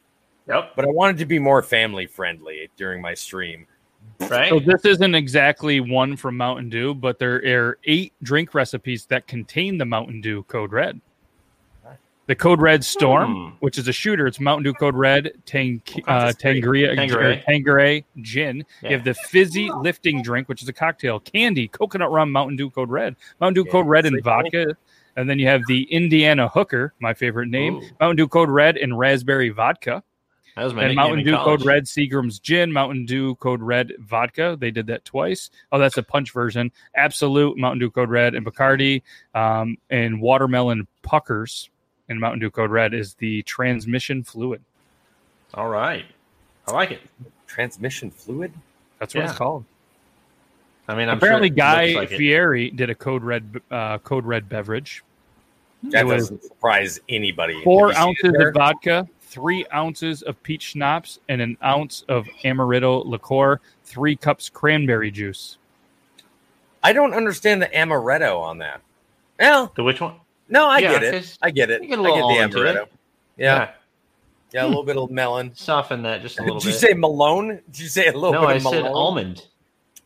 yep. but I wanted to be more family friendly during my stream. Right. So this isn't exactly one from Mountain Dew, but there are eight drink recipes that contain the Mountain Dew Code Red. The Code Red Storm, Hmm. which is a shooter, it's Mountain Dew Code Red, tang, uh, that's great. Tangria, Tanqueray. or Gin. Yeah. You have the Fizzy Lifting Drink, which is a cocktail, Candy, Coconut Rum, Mountain Dew Code Red, Mountain Dew Yeah, Code Red and say funny. vodka. And then you have the Indiana Hooker, my favorite name, Ooh. Mountain Dew Code Red and Raspberry Vodka That was my and Mountain Dew. Code Red Seagram's Gin, Mountain Dew Code Red Vodka. They did that twice. Oh, that's a punch version. Absolut Mountain Dew Code Red and Bacardi um, and Watermelon Puckers and Mountain Dew Code Red is the transmission fluid. All right. I like it. Transmission fluid? That's what Yeah. it's called. I mean, I'm Apparently, sure Guy looks like it. Fieri did a Code Red uh, Code Red beverage. That it doesn't surprise anybody. Four Have you seen it ounces of vodka, three ounces of peach schnapps, and an ounce of amaretto liqueur. Three cups cranberry juice. I don't understand the amaretto on that. Well, The which one? no, I Yeah, get it. I get it. you get a I little get the to it. amaretto. Yeah, yeah, a little bit of melon. Soften that just a little bit. Did you bit. say Malone? Did you say a little no, bit I of said Malone? almond.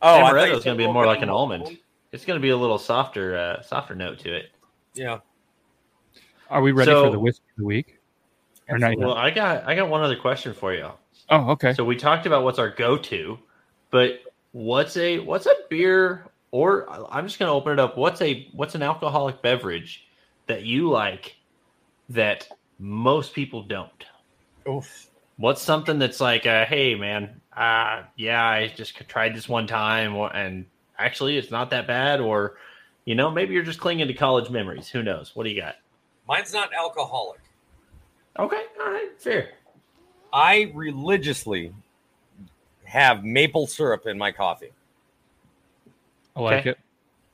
Oh, I thought you Amaretto is going to be more like an of almond. It's going to be a little softer, uh, softer note to it. Yeah. Are we ready So- for the whiskey of the week? Or not yet? Well, I got I got one other question for you. Oh, okay. So we talked about what's our go-to, but what's a what's a beer or I'm just going to open it up. What's a what's an alcoholic beverage that you like that most people don't? Oof. What's something that's like, uh, hey man, uh, yeah, I just tried this one time, and actually it's not that bad, or you know, maybe you're just clinging to college memories. Who knows? What do you got? Mine's not alcoholic. Okay, all right, fair. I religiously have maple syrup in my coffee. I like Okay. it.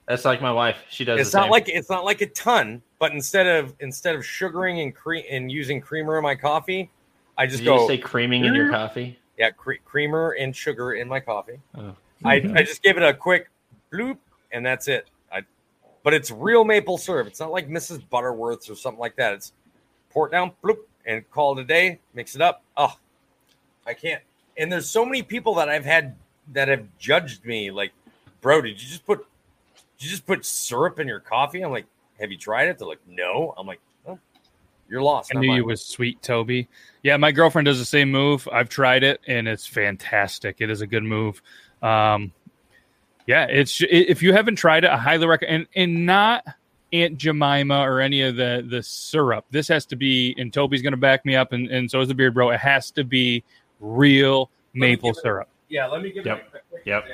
That's like my wife. She does. It's the not same. like it's not like a ton, but instead of instead of sugaring and cre- and using creamer in my coffee, I just Did go just say creaming in your coffee? yeah, cre- creamer and sugar in my coffee. Oh. I, I just give it a quick bloop and that's it. I, but it's real maple syrup. It's not like Mrs. Butterworth's or something like that. It's pour it down, bloop, and call it a day. Mix it up. Oh, I can't. And there's so many people that I've had that have judged me, like, bro, did you just put, did you just put syrup in your coffee? I'm like, have you tried it? They're like, no. I'm like, oh, You're lost. I knew mine. you was sweet, Toby. Yeah, my girlfriend does the same move. I've tried it, and it's fantastic. It is a good move. Um, yeah, it's if you haven't tried it, I highly recommend. And, and not Aunt Jemima or any of the the syrup. This has to be, and Toby's going to back me up, and, and so is the Beard Bro. It has to be real maple give it- syrup. Yeah, let me give Yep. it a Yep. example.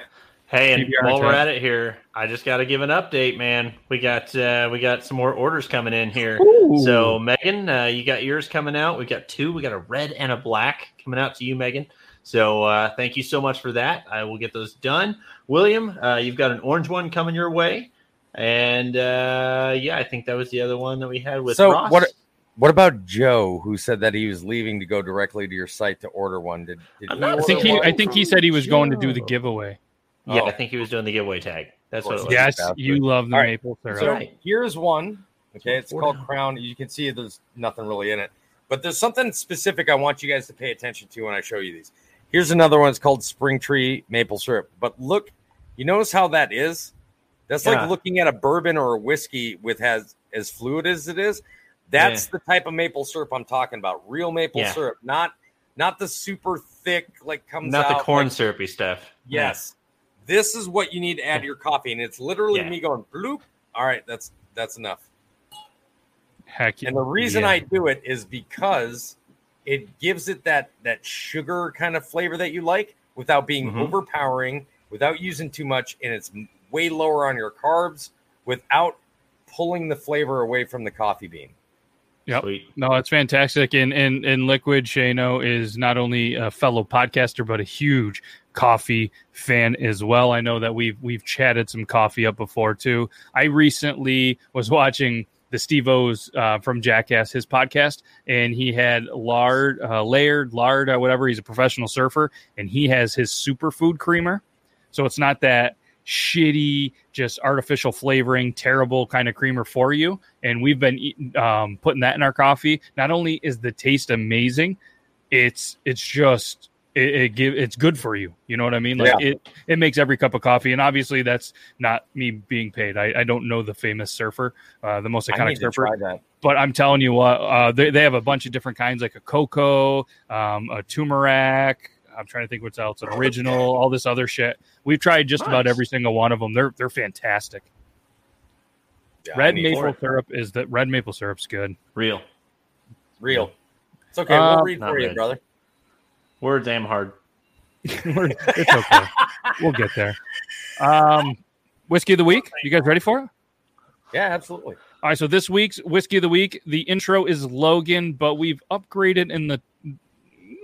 Hey, and PBR while we're test. at it here, I just got to give an update, man. We got uh, we got some more orders coming in here. So Megan, uh, you got yours coming out. We got two. We got a red and a black coming out to you, Megan. So uh, thank you so much for that. I will get those done. William, uh, you've got an orange one coming your way, and uh, yeah, I think that was the other one that we had with So Ross. what- What about Joe, who said that he was leaving to go directly to your site to order one? Did, did I'm he not- I think he. one I think he said he was going to do the giveaway. Yeah, Oh. I think he was doing the giveaway tag. That's what it was. Yeah. Yes, bastard. you love the All right. maple syrup. So Right. here's one. Okay, it's called down. Crown. You can see there's nothing really in it, but there's something specific I want you guys to pay attention to when I show you these. Here's another one. It's called Spring Tree Maple Syrup. But look, you notice how that is? That's Yeah. like looking at a bourbon or a whiskey with has as fluid as it is. That's the type of maple syrup I'm talking about. Real maple Yeah. syrup, not not the super thick like comes Not the corn like- syrupy stuff. Yes. This is what you need to add to your coffee. And it's literally Yeah. me going bloop. All right, that's that's enough. Heck, And the reason yeah. I do it is because it gives it that that sugar kind of flavor that you like without being Mhm. overpowering, without using too much, and it's m- way lower on your carbs without pulling the flavor away from the coffee bean. Yep. Sweet. No, it's fantastic. And and and Liquid Shano is not only a fellow podcaster, but a huge coffee fan as well. I know that we've we've chatted some coffee up before too. I recently was watching the Steve-O's uh, from Jackass, his podcast, and he had Laird, uh, layered lard, or whatever. He's a professional surfer, and he has his superfood creamer. So it's not that shitty, just artificial flavoring, terrible kind of creamer for you. And we've been eating, um, putting that in our coffee. Not only is the taste amazing, it's it's just it, it give it's good for you. You know what I mean? Like it it makes every cup of coffee. And obviously, that's not me being paid. I, I don't know the famous surfer, uh, the most iconic surfer but I'm telling you what, uh, they, they have a bunch of different kinds, like a cocoa, um, a turmeric. I'm trying to think what's else, an original, all this other shit. We've tried just about every single one of them. They're they're fantastic. Yeah, red maple more. syrup is that red maple syrup's good. Real. Real. It's okay. Uh, we'll read for you, red. brother. Words am hard. We're- it's okay. we'll get there. Um, whiskey of the week. You guys ready for it? Yeah, absolutely. All right, so this week's whiskey of the week, the intro is Logan, but we've upgraded in the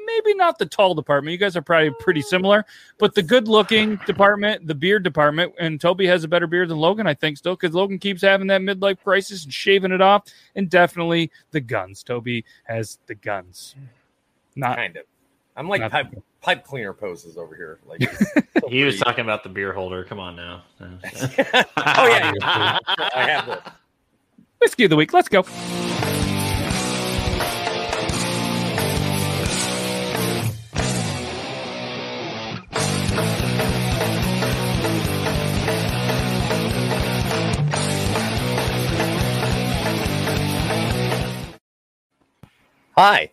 maybe not the tall department. You guys are probably pretty similar, but the good looking department, the beard department, and Toby has a better beard than Logan, I think, still, because Logan keeps having that midlife crisis and shaving it off, and definitely the guns. Toby has the guns. Not Kind of. I'm like pipe, pipe cleaner poses over here. Like, He was talking about the beer holder. Come on now. oh yeah, I have this. whiskey of the week. Let's go. Hi,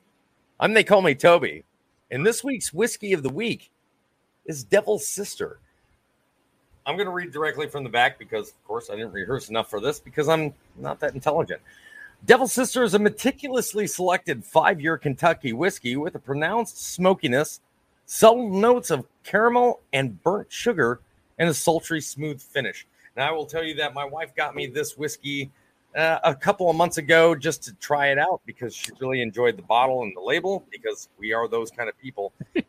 I'm They Call Me Toby, and this week's whiskey of the week is Devil's Sister. I'm going to read directly from the back because, of course, I didn't rehearse enough for this because I'm not that intelligent. Devil's Sister is a meticulously selected five year Kentucky whiskey with a pronounced smokiness, subtle notes of caramel and burnt sugar, and a sultry, smooth finish. Now, I will tell you that my wife got me this whiskey uh, a couple of months ago just to try it out because she really enjoyed the bottle and the label because we are those kind of people. I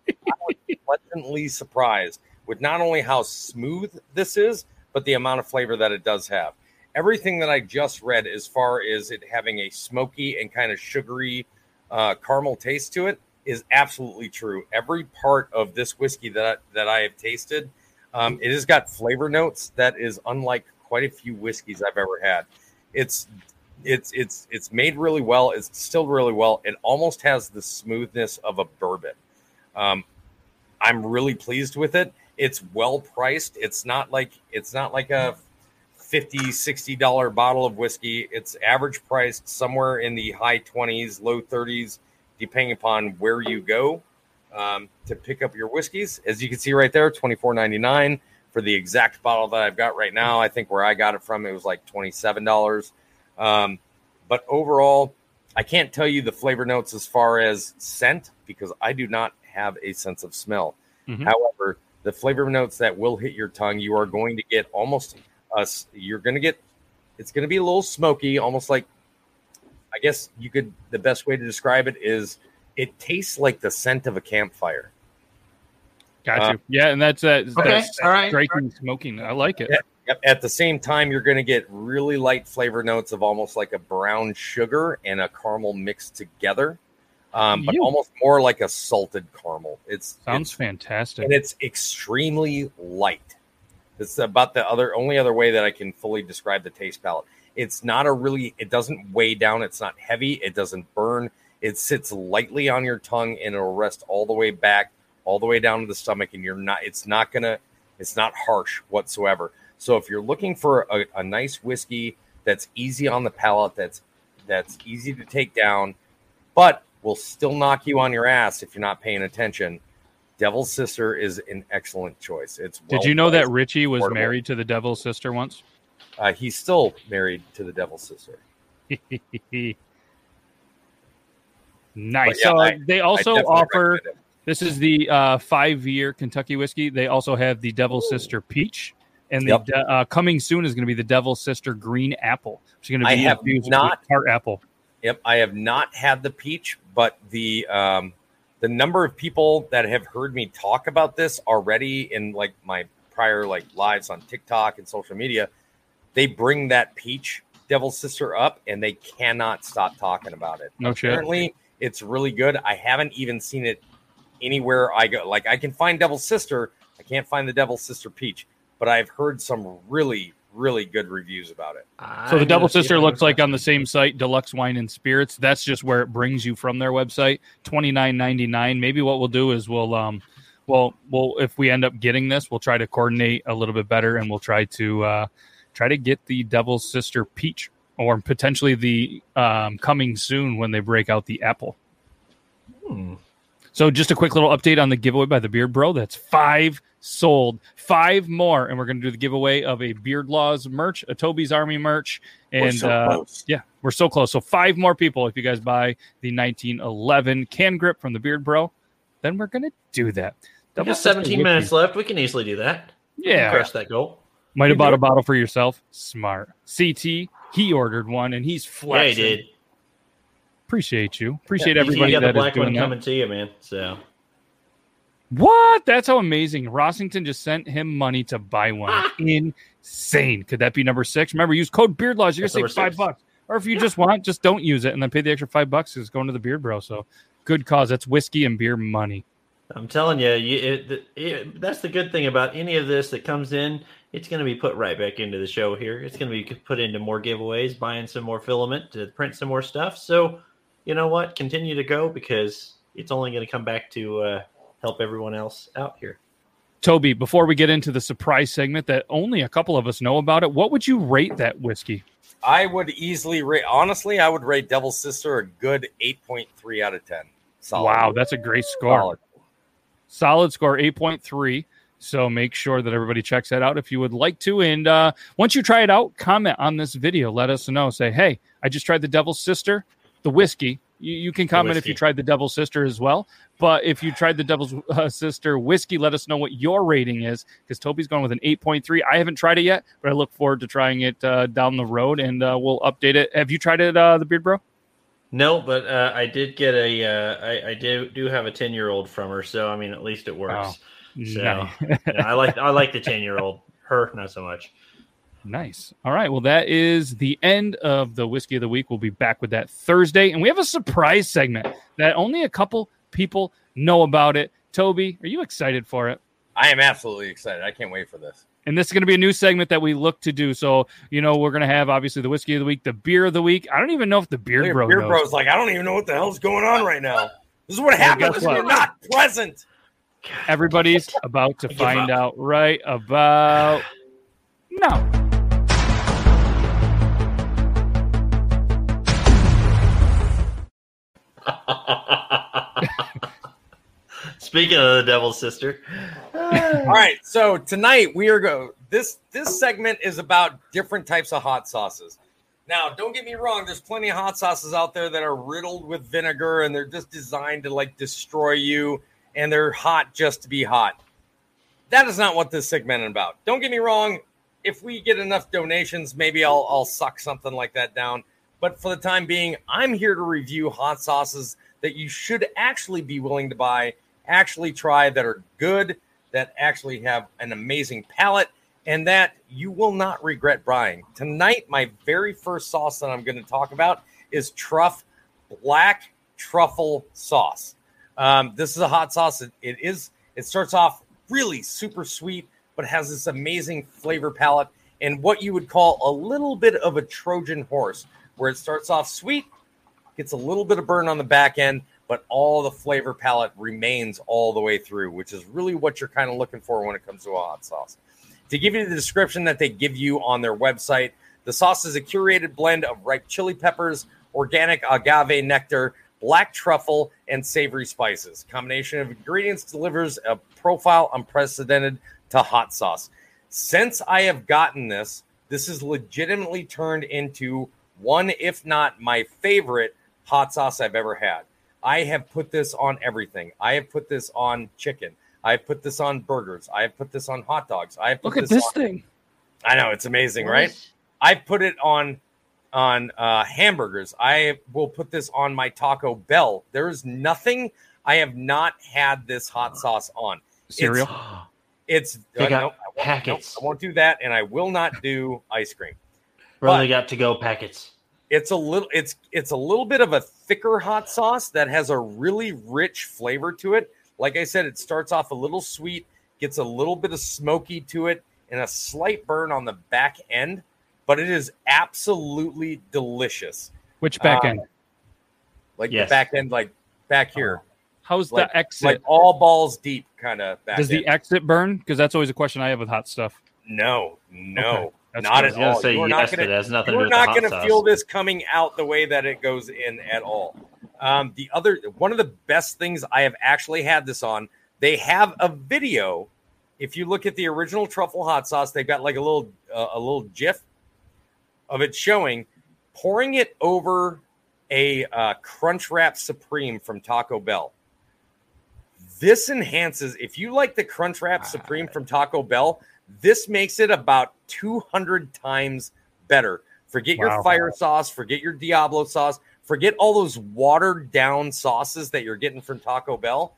was pleasantly surprised with not only how smooth this is, but the amount of flavor that it does have. Everything that I just read, as far as it having a smoky and kind of sugary uh, caramel taste to it, is absolutely true. Every part of this whiskey that I, that I have tasted, um, it has got flavor notes that is unlike quite a few whiskeys I've ever had. It's it's it's it's made really well. It's distilled really well. It almost has the smoothness of a bourbon. Um, I'm really pleased with it. It's well priced. It's not like it's not like a 50 60 dollar bottle of whiskey it's average priced somewhere in the high 20s low 30s depending upon where you go um, to pick up your whiskeys as you can see right there 24.99 for the exact bottle that i've got right now. I think where i got it from it was like $27 um, but overall i can't tell you the flavor notes as far as scent because i do not have a sense of smell. Mhm. however the flavor notes that will hit your tongue you are going to get almost us you're going to get it's going to be a little smoky almost like i guess you could the best way to describe it is it tastes like the scent of a campfire Got Uh, you. Yeah, and that's uh, Okay, that's all right. striking smoking. I like it. Yeah. Yep. At the same time, you're going to get really light flavor notes of almost like a brown sugar and a caramel mixed together, um, but Ew. almost more like a salted caramel. It's Sounds it's, fantastic. and it's extremely light. It's about the other only other way that I can fully describe the taste palette. It's not a really. It doesn't weigh down. It's not heavy. It doesn't burn. It sits lightly on your tongue and it'll rest all the way back, all the way down to the stomach, and you're not. It's not gonna. It's not harsh whatsoever. So if you're looking for a, a nice whiskey that's easy on the palate, that's that's easy to take down, but will still knock you on your ass if you're not paying attention. Devil's Sister is an excellent choice. It's Did you know that. Richie was affordable. married to the devil's sister once? Uh, he's still married to the Devil's Sister. nice. Yeah, so uh, I- they also offer. This is the uh, five-year Kentucky whiskey. They also have the Devil's Sister Peach, and the Yep. de- uh, coming soon is going to be the Devil's Sister Green Apple. Is going to be I have not- tart apple. Yep, I have not had the peach, but the um, the number of people that have heard me talk about this already in like my prior like lives on TikTok and social media, they bring that peach Devil's Sister up and they cannot stop talking about it. No shit. Apparently, it's really good. I haven't even seen it anywhere I go. Like I can find Devil's Sister, I can't find the Devil's Sister peach, but I've heard some really really good reviews about it. So the I'm Devil gonna see if Sister looks like on the same site, Deluxe Wine and Spirits. That's just where it brings you from their website, twenty nine ninety nine. Maybe what we'll do is we'll um, well, well, if we end up getting this, we'll try to coordinate a little bit better, and we'll try to uh, try to get the Devil's Sister Peach, or potentially the um, coming soon when they break out the apple. Hmm. So just a quick little update on the giveaway by the Beard Bro. That's five sold, five more, and we're going to do the giveaway of a Beard Laws merch, a Toby's Army merch, We're and so uh, close. yeah, we're so close. So five more people if you guys buy the 1911 can grip from the Beard Bro, then we're going to do that. We Double got 17 minutes whiskey. left. We can easily do that. Yeah, Crush that goal. might have bought do a bottle for yourself. Smart. CT, he ordered one, and he's Yeah, flexing. he did. Appreciate you. Appreciate Yeah, everybody You got the that is black one that. coming to you, man. So What? That's how amazing. Rossington just sent him money to buy one. Ah. Insane. Could that be number six? Remember, use code Beard Laws. You're gonna save five six. bucks. Or if you just want, just don't use it and then pay the extra five bucks. It's going to the Beard Bro. So good cause. That's whiskey and beer money. I'm telling you, you it, it, it, that's the good thing about any of this that comes in. It's going to be put right back into the show here. It's going to be put into more giveaways, buying some more filament to print some more stuff. So, you know what? Continue to go because it's only going to come back to uh, help everyone else out here. Toby, before we get into the surprise segment that only a couple of us know about it, what would you rate that whiskey? I would easily rate. Honestly, I would rate Devil's Sister a good eight point three out of ten. Solid. Wow, that's a great score. Solid. solid score 8.3 so make sure that everybody checks that out if you would like to and uh, once you try it out comment on this video let us know say hey i just tried the devil's sister the whiskey you, you can comment if you tried the devil's sister as well but if you tried the devil's uh, sister whiskey let us know what your rating is because toby's going with an 8.3 i haven't tried it yet but i look forward to trying it uh, down the road and uh, we'll update it have you tried it uh, the beard bro No, but uh, I did get a. Uh, I, I do do have a ten year old from her, so I mean, at least it works. So Nice. yeah, I like I like the ten year old. Her, not so much. Nice. All right. Well, that is the end of the whiskey of the week. We'll be back with that Thursday, and we have a surprise segment that only a couple people know about it. Toby, are you excited for it? I am absolutely excited. I can't wait for this. And this is going to be a new segment that we look to do. So, you know, we're going to have obviously the whiskey of the week, the beer of the week. I don't even know if the beer Beer, bro Beer knows. Bro's like, I don't even know what the hell's going on right now. This is what happens when you're not present. Everybody's about to find out right about now. Speaking of the devil's sister. All right, so tonight we are go. This this segment is about different types of hot sauces. Now, don't get me wrong. There's plenty of hot sauces out there that are riddled with vinegar, and they're just designed to like destroy you, and they're hot just to be hot. That is not what this segment is about. Don't get me wrong. If we get enough donations, maybe I'll I'll suck something like that down. But for the time being, I'm here to review hot sauces that you should actually be willing to buy, actually try that are good, that actually have an amazing palate, and that you will not regret buying. Tonight, my very first sauce that I'm going to talk about is Truff Black Truffle Sauce. Um, this is a hot sauce. It, it is. It starts off really super sweet, but has this amazing flavor palette and what you would call a little bit of a Trojan horse, where it starts off sweet, gets a little bit of burn on the back end, but all the flavor palette remains all the way through, which is really what you're kind of looking for when it comes to a hot sauce. To give you the description that they give you on their website, the sauce is a curated blend of ripe chili peppers, organic agave nectar, black truffle, and savory spices. Combination of ingredients delivers a profile unprecedented to hot sauce. Since I have gotten this, this is legitimately turned into one, if not my favorite hot sauce I've ever had. I have put this on everything. I have put this on chicken. I have put this on burgers. I have put this on hot dogs. I have put Look at this on- thing. I know it's amazing, right? I put it on on uh, hamburgers. I will put this on my Taco Bell. There is nothing I have not had this hot sauce on. Cereal. It's They uh, got nope, I won't, packets. nope, I won't do that, and I will not do ice cream. Bro, But- they got to go packets. It's a little it's it's a little bit of a thicker hot sauce that has a really rich flavor to it. Like I said, it starts off a little sweet, gets a little bit of smoky to it, and a slight burn on the back end, but it is absolutely delicious. Which back Uh, end? Like Yes. the back end, like back here, How's like- the exit? like all balls deep, kind of back. Does the exit burn? Because that's always a question I have with hot stuff. no, no, Okay. That's not I good. was at all. say You are yes, not gonna it has nothing you're not going to feel this coming out the way that it goes in at all. Um, the other one of the best things I have actually had this on. They have a video. If you look at the original truffle hot sauce, they've got like a little uh, a little GIF of it showing pouring it over a uh, Crunchwrap Supreme from Taco Bell. This enhances. If you like the Crunchwrap Supreme from Taco Bell, this makes it about 200 times better. Forget your fire sauce, forget your Diablo sauce, forget all those watered down sauces that you're getting from Taco Bell.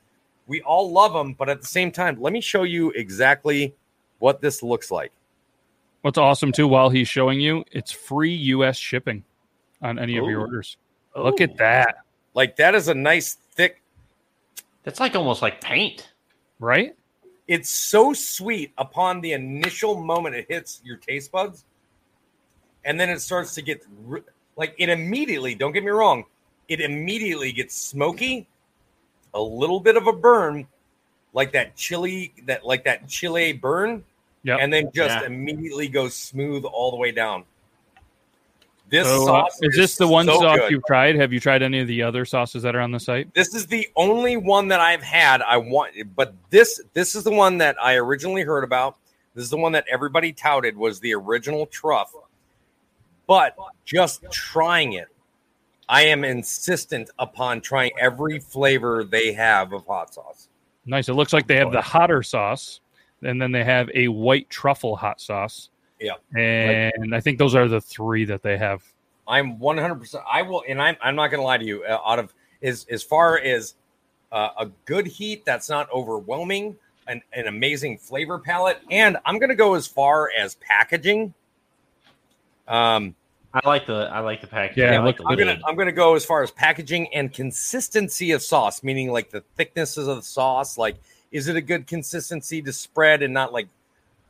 We all love them, but at the same time, let me show you exactly what this looks like. What's awesome too, while he's showing you, it's free U.S. shipping on any of your Ooh. orders. Look at that, Like that is a nice thick That's like almost like paint. right? It's so sweet upon the initial moment it hits your taste buds and then it starts to get like it immediately don't get me wrong it immediately gets smoky a little bit of a burn like that chili that like that chile burn Yep. and then just Yeah. immediately goes smooth all the way down this So, uh, sauce is this the one so sauce good. you've tried? Have you tried any of the other sauces that are on the site? This is the only one that I've had. I want, but this this is the one that I originally heard about. This is the one that everybody touted was the original truff. But just trying it, I am insistent upon trying every flavor they have of hot sauce. Nice. It looks like they have the hotter sauce, and then they have a white truffle hot sauce. Yeah. And I think those are the three that they have. I'm 100%. I will, and I'm, I'm not going to lie to you. Uh, out of as as far as uh, a good heat that's not overwhelming, an, an amazing flavor palette, and I'm going to go as far as packaging. Um, I like the I like the packaging. Yeah, I like I'm gonna. I'm gonna go as far as packaging and consistency of sauce, meaning like the thicknesses of the sauce. Like, is it a good consistency to spread and not like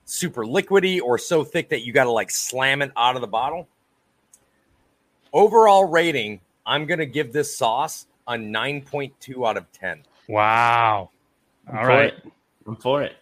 super liquidy or so thick that you got to like slam it out of the bottle? Overall rating, I'm gonna give this sauce a 9.2 out of 10. Wow. I'm All for it. I'm for it.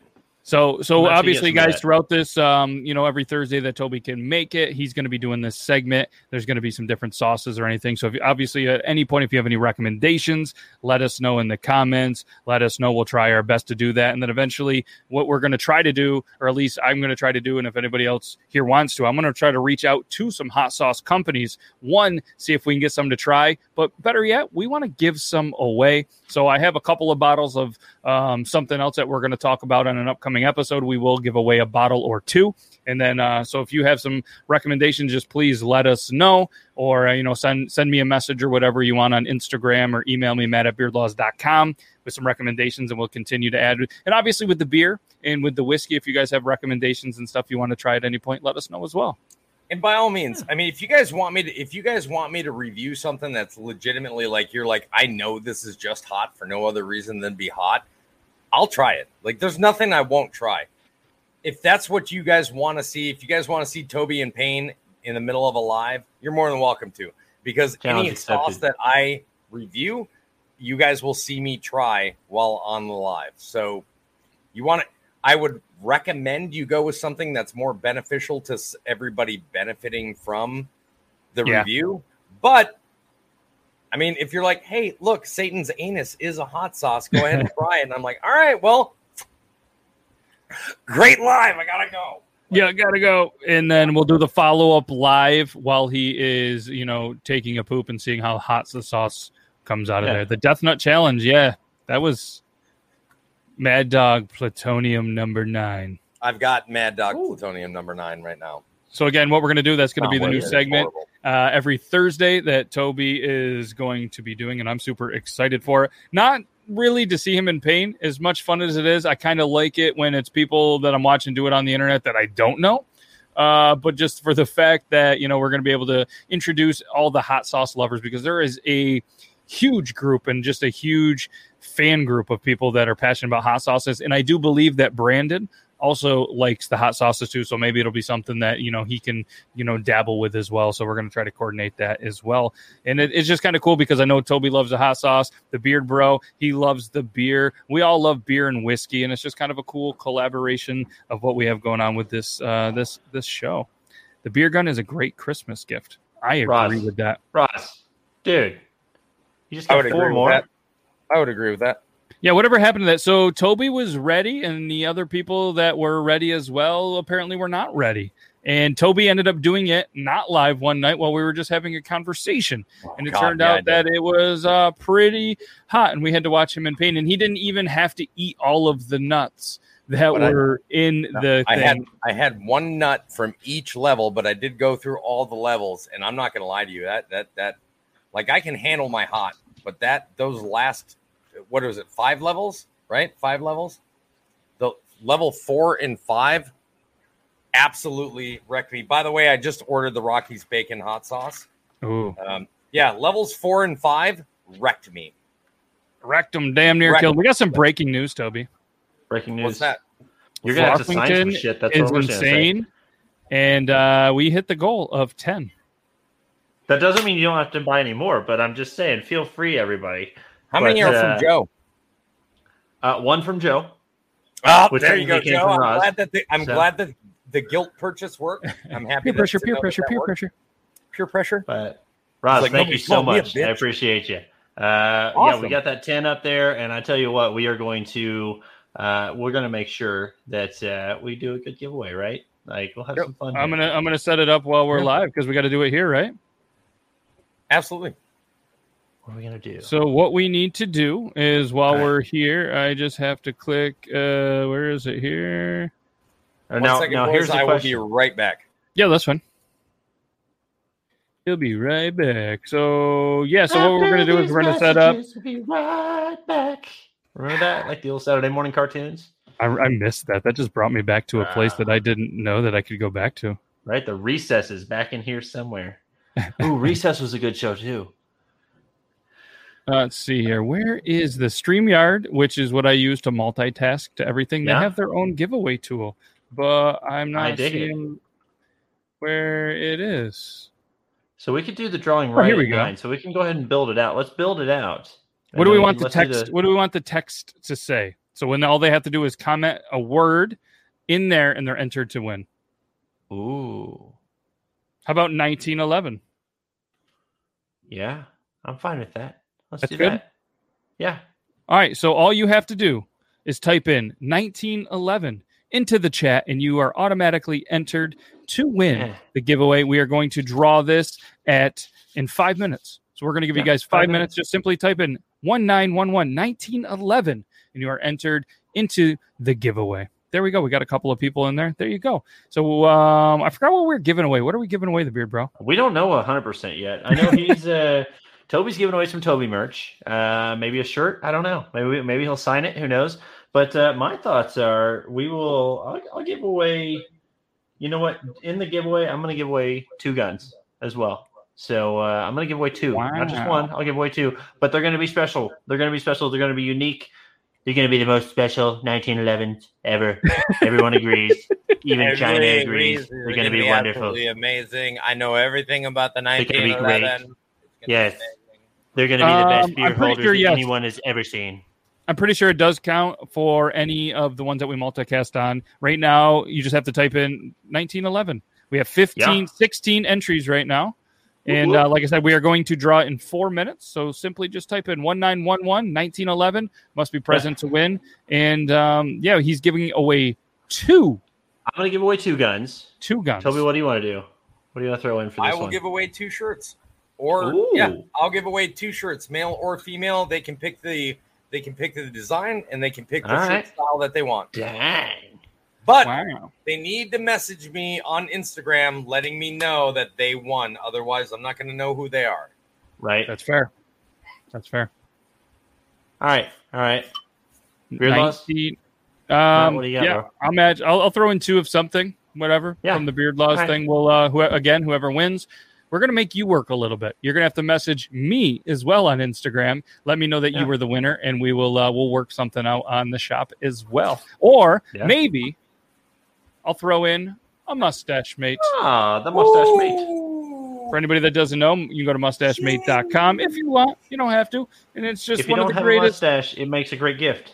So, so obviously, get some of guys, throughout this, um, you know, every Thursday that Toby can make it, he's going to be doing this segment. There's going to be some different sauces or anything. So, if you, obviously, at any point, if you have any recommendations, let us know in the comments. Let us know. We'll try our best to do that. And then eventually, what we're going to try to do, or at least I'm going to try to do, and if anybody else here wants to, I'm going to try to reach out to some hot sauce companies. One, see if we can get some to try, but better yet, we want to give some away. So, I have a couple of bottles of um, something else that we're going to talk about on an upcoming episode. We will give away a bottle or two. And then, uh, so if you have some recommendations, just please let us know or, uh, you know, send, send me a message or whatever you want on Instagram or email me, matt at beardlaws.com with some recommendations and we'll continue to add. And obviously with the beer and with the whiskey, if you guys have recommendations and stuff you want to try at any point, let us know as well. And by all means, I mean, if you guys want me to, if you guys want me to review something that's legitimately like you're like, I know this is just hot for no other reason than be hot, I'll try it. Like, there's nothing I won't try. If that's what you guys want to see, if you guys want to see Toby in pain in the middle of a live, you're more than welcome to. Because Challenge any sauce that I review, you guys will see me try while on the live. So, you want to I would recommend you go with something that's more beneficial to everybody benefiting from the Yeah. review. But I mean, if you're like, hey, look, Satan's anus is a hot sauce, go ahead and try it. And I'm like, all right, well, great live. I gotta go. Yeah, gotta go. And then we'll do the follow up live while he is, you know, taking a poop and seeing how hot the sauce comes out of Yeah. there. The Death Nut Challenge, yeah, that was Mad Dog Plutonium number nine. I've got Mad Dog Plutonium number nine right now. So again, what we're gonna do, that's gonna Oh, be the new segment uh, every Thursday that Toby is going to be doing, and I'm super excited for it. Not really to see him in pain, as much fun as it is. I kind of like it when it's people that I'm watching do it on the internet that I don't know. Uh, but just for the fact that you know we're going to be able to introduce all the hot sauce lovers because there is a huge group and just a huge fan group of people that are passionate about hot sauces, and I do believe that Brandon also likes the hot sauces too. So maybe it'll be something that you know he can you know dabble with as well. So we're going to try to coordinate that as well. And it, it's just kind of cool because I know Toby loves the hot sauce, the beard bro. He loves the beer. We all love beer and whiskey, and it's just kind of a cool collaboration of what we have going on with this uh, this this show. The beer gun is a great Christmas gift. I agree Ross. with that. Ross, dude, you just got four more. I would agree with that. Yeah, whatever happened to that? So Toby was ready, and the other people that were ready as well apparently were not ready. And Toby ended up doing it not live one night while we were just having a conversation. and it God, turned yeah, out that it was uh, pretty hot, and we had to watch him in pain. And he didn't even have to eat all of the nuts that But I- were in the I thing. had I had one nut from each level, but I did go through all the levels, and I'm not gonna lie to you that that that like I can handle my hot, but that those last what was it five levels right five levels the level four and five absolutely wrecked me. By the way, I just ordered the Rockies bacon hot sauce. Ooh, Um, yeah, levels four and five wrecked me. wrecked them damn near Wrecked killed. We got some breaking news, Toby. Breaking news. What's that? You're gonna have to sign some shit. That's is what we're gonna say. insane, and uh, we hit the goal of ten. That doesn't mean you don't have to buy any more, but I'm just saying, feel free, everybody. How But, many are uh, from Joe? Uh, one from Joe. Oh, which there you go, came Joe. from I'm Roz. glad that the, I'm So- glad that the guilt purchase worked. I'm happy. Peer pressure, to peer pressure, that peer worked. pressure. Peer pressure. But Roz, like, thank you so called me a much. I appreciate you. Uh, Yeah, we got that ten up there, and I tell you what, we are going to uh, we're going to make sure that uh, we do a good giveaway, right? Like we'll have Yep. some fun. I'm here. gonna I'm gonna set it up while we're Yeah. live because we got to do it here, right? Absolutely. What are we gonna do? So what we need to do is while All right. we're here, I just have to click. Uh, where is it here? One now, second, now boys, here's the I will be right back. Yeah, that's fine. He'll be right back. So yeah, so what we're gonna do is we're gonna set up. We'll be right back. Remember that, like the old Saturday morning cartoons, I, I missed that. That just brought me back to a place Wow. that I didn't know that I could go back to. right? The recess is back in here somewhere. Ooh, recess was a good show too. Uh, let's see here. Where is the StreamYard, which is what I use to multitask to everything? They Yeah. have their own giveaway tool, but I'm not dig it. seeing where it is. So we could do the drawing Oh, right here we go. nine. So we can go ahead and build it out. Let's build it out. What do we want the text? What do we want the text to say? So when all they have to do is comment a word in there, and they're entered to win. Ooh. How about 1911? Yeah, I'm fine with that. Let's That's do good? that. Yeah. All right, so all you have to do is type in 1911 into the chat, and you are automatically entered to win Yeah. the giveaway. We are going to draw this at in five minutes. So we're going to give you guys five, five minutes. minutes. Just simply type in 1911 1911, and you are entered into the giveaway. There we go. We got a couple of people in there. There you go. So um, I forgot what we are giving away. What are we giving away, the beard bro? We don't know 100% yet. I know he's uh Toby's giving away some Toby merch. Uh maybe a shirt, I don't know. Maybe maybe he'll sign it, who knows. But uh my thoughts are we will I'll, I'll give away you know what? In the giveaway, I'm going to give away two guns as well. So uh, I'm going to give away two, not just one. I'll give away two, but they're going to be special. They're going to be special. They're going to be unique. They're going to be the most special 1911s ever. Everyone agrees. Even China Everybody agrees. They're They're going to be wonderful. absolutely amazing. I know everything about the They're gonna be great. 1911. It's be Yes. Amazing. They're going to be the Um, best I'm beer pretty holders sure, yes. anyone has ever seen. I'm pretty sure it does count for any of the ones that we multicast on. Right now, you just have to type in 1911. We have 15, Yeah. 16 entries right now. And uh, like I said, we are going to draw in four minutes. So simply just type in 1911 1911, must be present to win. And um, yeah, he's giving away two, I'm going to give away two guns. two guns. Toby, what do you want to do? What do you want to throw in for this I will one? give away two shirts, or Ooh. yeah, I'll give away two shirts, male or female. They can pick the they can pick the design and they can pick the All shirt right. style that they want. Dang. But wow. they need to message me on Instagram, letting me know that they won. Otherwise, I'm not going to know who they are. Right. That's fair. That's fair. All right. All right. Beard laws? 19 Matt, Um, what do you got, yeah, bro? I'll match. I'll, I'll throw in two of something, whatever, Yeah. from the beard laws All right. thing. We'll uh, who, again, whoever wins, we're gonna make you work a little bit. You're gonna have to message me as well on Instagram. Let me know that Yeah. you were the winner, and we will uh, we'll work something out on the shop as well. Or Yeah. maybe I'll throw in a mustache mate. Ah, the mustache mate. For anybody that doesn't know, you can go to mustachemate.com if you want. You don't have to, and it's just If you one of don't the have greatest. a mustache, it makes a great gift.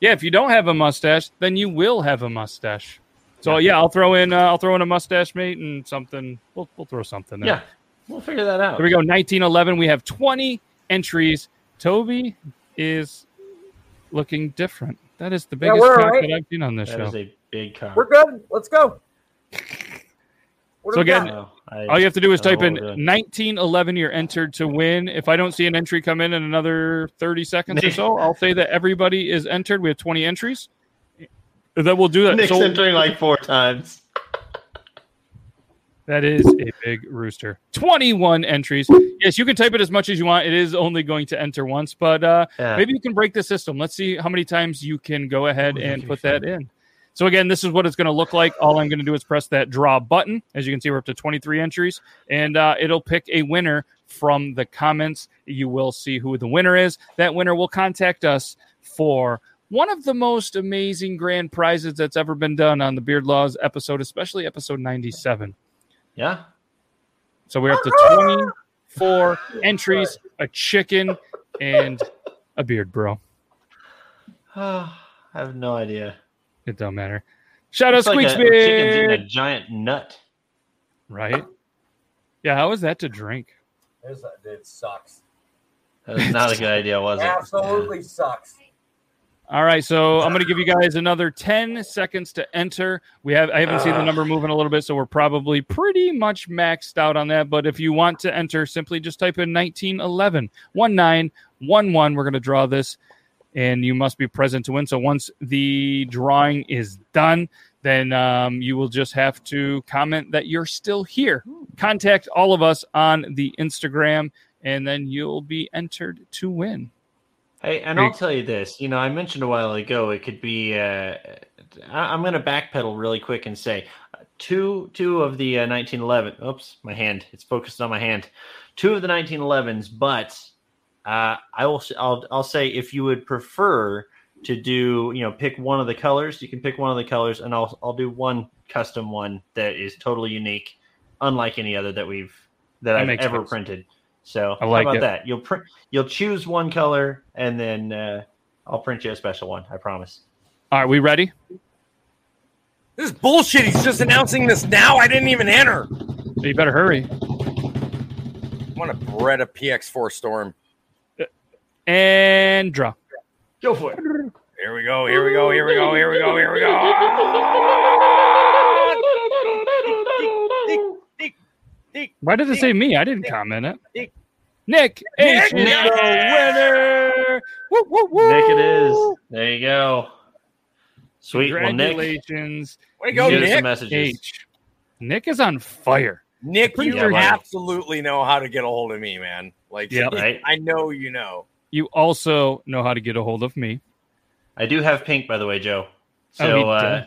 Yeah, if you don't have a mustache, then you will have a mustache. So Yeah. yeah, I'll throw in uh, I'll throw in a mustache mate and something. We'll we'll throw something there. Yeah. We'll figure that out. Here we go. 1911. We have 20 entries. Toby is looking different. That is the biggest we're cock all right. that I've seen on this That show. is a big car. We're good. Let's go. What So again, got? Oh, I- All you have to do is type in what we're doing. 1911. You're entered to win. If I don't see an entry come in in another 30 seconds or so, I'll say that everybody is entered. We have 20 entries. Then we'll do that. Nick's So- entering like four times. That is a big rooster. 21 entries. Yes, you can type it as much as you want. It is only going to enter once, but uh, Yeah. maybe you can break the system. Let's see how many times you can go ahead and put that in. So, again, this is what it's going to look like. All I'm going to do is press that draw button. As you can see, we're up to 23 entries, and uh, it'll pick a winner from the comments. You will see who the winner is. That winner will contact us for one of the most amazing grand prizes that's ever been done on the Beard Laws episode, especially episode 97. Yeah. So we're up to 24 entries, a chicken, and a beard, bro. I have no idea. It don't matter. Shout out It's like Squeaks a, a chicken's eating a giant nut. Right? Yeah, how is that to drink? There's a- It sucks. That was not a good idea, was it? Absolutely sucks. All right, so I'm going to give you guys another 10 seconds to enter. We have I haven't seen the number moving a little bit, so we're probably pretty much maxed out on that. But if you want to enter, simply just type in 1911 1911. We're going to draw this, and you must be present to win. So once the drawing is done, then um, you will just have to comment that you're still here. Contact all of us on the Instagram, and then you'll be entered to win. Hey, and I'll tell you this. You know, I mentioned a while ago it could be. Uh, I- I'm going to backpedal really quick and say uh, two two of the uh, 1911. Oops, my hand. It's focused on my hand. Two of the 1911s, but uh, I will. I'll I'll say if you would prefer to do, you know, pick one of the colors, you can pick one of the colors, and I'll I'll do one custom one that is totally unique, unlike any other that we've that, That I've ever sense. printed. So I like how about it. that? You'll print. You'll choose one color, and then uh, I'll print you a special one. I promise. All right, we ready? This is bullshit. He's just announcing this now. I didn't even enter. You better hurry. I want to Beretta PX4 Storm. And draw. Go for it. Here we go. Here we go. Here we go. Here we go. Here we go. Why did it say me? I didn't comment it. Nick. Nick H Nick. is the winner. Woo, woo, woo. Nick, it is. There you go. Sweet. Well, Nick, Congratulations, Way to go, get us some Nick. messages. H. Nick is on fire. Nick, you sure- absolutely know how to get a hold of me, man. Like, Yep. Right. I know you know. You also know how to get a hold of me. I do have pink, by the way, Joe. Oh, So, uh,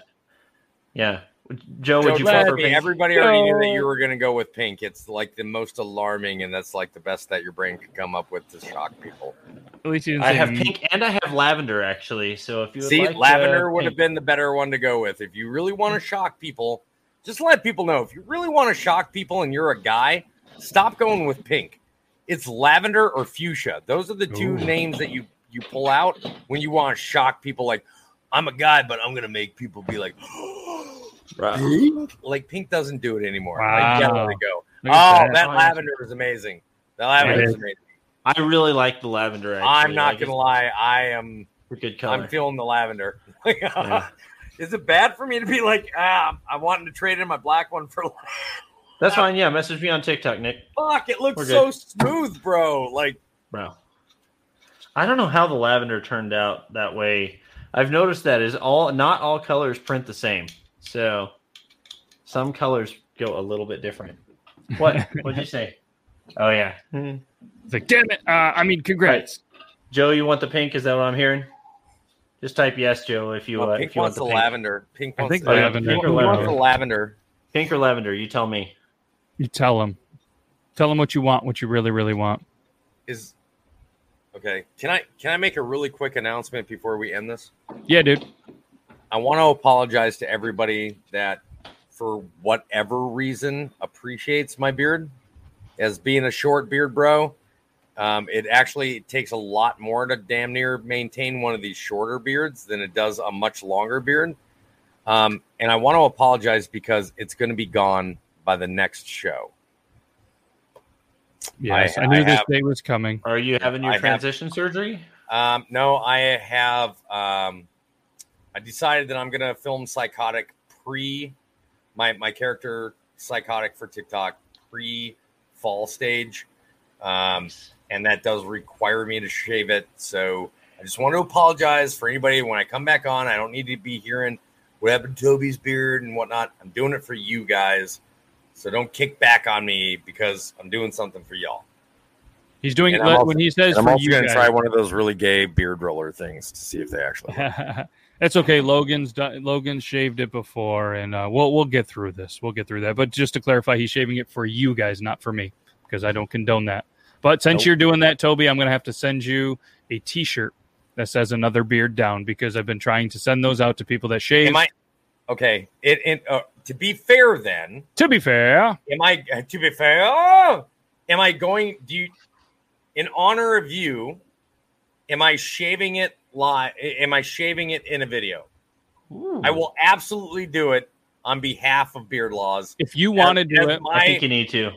yeah. Joe, Joe, would you trust prefer me, pink? everybody already knew that you were going to go with pink. It's like the most alarming, and that's like the best that your brain could come up with to shock people. At least you didn't I say have me. pink and I have lavender actually. So if you would See, like, lavender uh, would have been the better one to go with. If you really want to shock people, just let people know. If you really want to shock people and you're a guy, stop going with pink. It's lavender or fuchsia. Those are the two Ooh. names that you you pull out when you want to shock people. Like, I'm a guy, but I'm gonna make people be like, Right. pink. Like pink doesn't do it anymore. Wow. Like, yeah, let it go. Oh, that. that lavender is amazing. That lavender It is is. amazing. I really like the lavender. Actually. I'm not Like, gonna it's lie. I am. a Good color. I'm feeling the lavender. Yeah. Is it bad for me to be like, ah, I'm wanting to trade in my black one for That's fine. Yeah, message me on TikTok, Nick. fuck? It looks so smooth, bro. Like, Bro. I don't know how the lavender turned out that way. I've noticed that is all not all colors print the same. So some colors go a little bit different. What? What'd you say? Oh yeah. It's like, damn it. Uh, I mean, congrats. Joe, you want the pink? Is that what I'm hearing? Just type yes, Joe, if you well, uh, pink if you want wants the the, pink. lavender. Pink I wants think the Oh, lavender. pink or Who wants the lavender? lavender? Pink or lavender? You tell me. You tell him. Tell him what you want, what you really, really want. Is okay. Can I can I make a really quick announcement before we end this? Yeah, dude. I want to apologize to everybody that, for whatever reason, appreciates my beard as being a short beard, bro. Um, it actually takes a lot more to damn near maintain one of these shorter beards than it does a much longer beard. Um, and I want to apologize because it's going to be gone by the next show. Yes, I, I knew this have- day was coming. Are you having your I have- transition surgery? Um, no, I have. Um, I decided that I'm gonna film psychotic pre my my character psychotic for TikTok pre fall stage, um, and that does require me to shave it. So I just want to apologize for anybody when I come back on. I don't need to be hearing what happened to Toby's beard and whatnot. I'm doing it for you guys, so don't kick back on me because I'm doing something for y'all. He's doing And it also- when he says I'm also going to try one of those really gay beard roller things to see if they actually. That's okay. Logan's done, Logan shaved it before, and uh, we'll we'll get through this. We'll get through that. But just to clarify, he's shaving it for you guys, not for me, because I don't condone that. But since Nope. you're doing that, Toby, I'm gonna have to send you a T-shirt that says "Another Beard Down" because I've been trying to send those out to people that shave. Am I okay? It, it uh, to be fair, then to be fair, am I uh, to be fair? oh, am I going? Do you, in honor of you, am I shaving it live? Am I shaving it in a video? I will absolutely do it on behalf of Beard Laws. if you want to do it, my- I think you need to.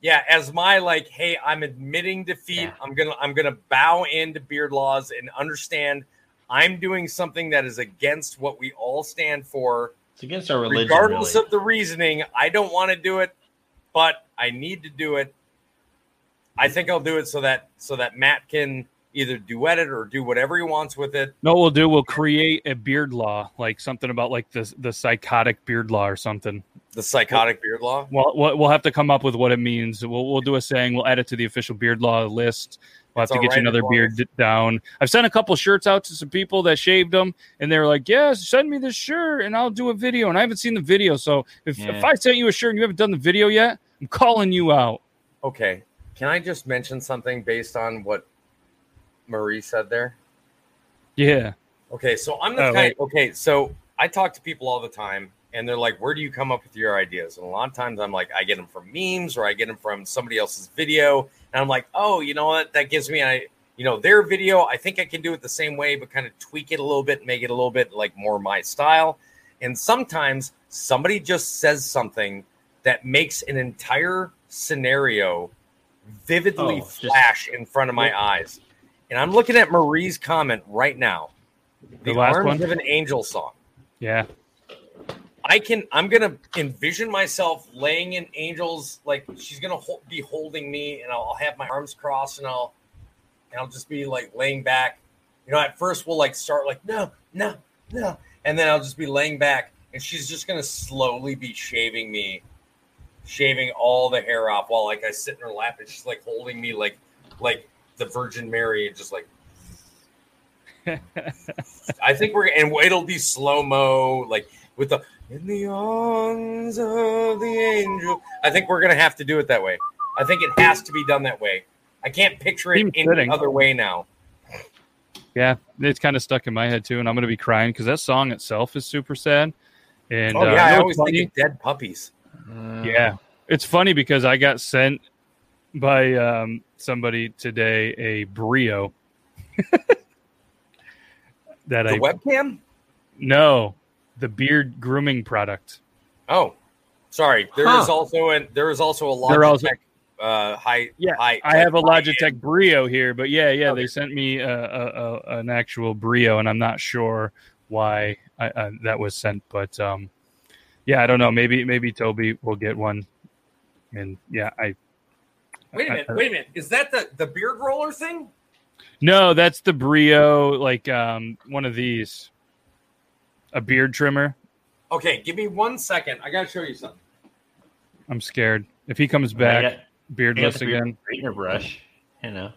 yeah, as my like, hey, I'm admitting defeat. Yeah. I'm gonna I'm gonna bow into Beard Laws and understand I'm doing something that is against what we all stand for. It's against our religion. regardless really. of the reasoning i don't want to do it but i need to do it i think i'll do it so that so that matt can either duet it or do whatever he wants with it no, what we'll do. We'll create a beard law, like something about like the the psychotic beard law or something. the psychotic beard law Well, we'll we'll have to come up with what it means. We'll we'll do a saying. We'll add it to the official beard law list. We'll have It's to get all you another beard d- down. I've sent a couple shirts out to some people that shaved them, and they were like, "Yes, send me this shirt, and I'll do a video." And I haven't seen the video, so if, Yeah. if I sent you a shirt and you haven't done the video yet, I'm calling you out. okay can i just mention something based on what marie said there Yeah, okay so i'm the Oh, kind okay so i talk to people all the time and they're like where do you come up with your ideas and a lot of times i'm like i get them from memes or i get them from somebody else's video and i'm like oh you know what that gives me an you know, their video. I think I can do it the same way, but kind of tweak it a little bit, make it a little bit like more my style. And sometimes somebody just says something that makes an entire scenario vividly Oh, just- flash in front of my eyes. And I'm looking at Marie's comment right now. The, The last Arms one? of an Angel song. Yeah. I can. I'm gonna envision myself laying in Angel's like she's gonna hol- be holding me, and I'll, I'll have my arms crossed, and I'll and I'll just be like laying back. You know, at first we'll like start like no, no, no, and then I'll just be laying back, and she's just gonna slowly be shaving me, shaving all the hair off while like I sit in her lap, and she's like holding me like like the Virgin Mary, and just like I think we're and it'll be slow mo, like with the in the arms of the angel. I think we're gonna have to do it that way. I think it has to be done that way. I can't picture it Seems any fitting. other way now. Yeah, it's kind of stuck in my head too, and I'm gonna be crying because that song itself is super sad. And oh uh, yeah, you I always funny? think of dead puppies. Yeah, it's funny because I got sent by um, somebody today a brio that The I webcam? no the beard grooming product. Oh, sorry. There is Huh. also an there is also a They're also- Logitech uh, high. Yeah, high, I have a Logitech end. Brio here, but yeah, yeah, Okay. they sent me a, a, a, an actual Brio, and I'm not sure why I, uh, that was sent, but um, yeah, I don't know. Maybe maybe Toby will get one, and yeah, I Wait a minute. Wait a minute. Is that the the beard roller thing? no, that's the Brio, like um, one of these, a beard trimmer. Okay, give me one second. I gotta show you something. I'm scared if he comes back got, I beardless beard again. straightener brush. You know.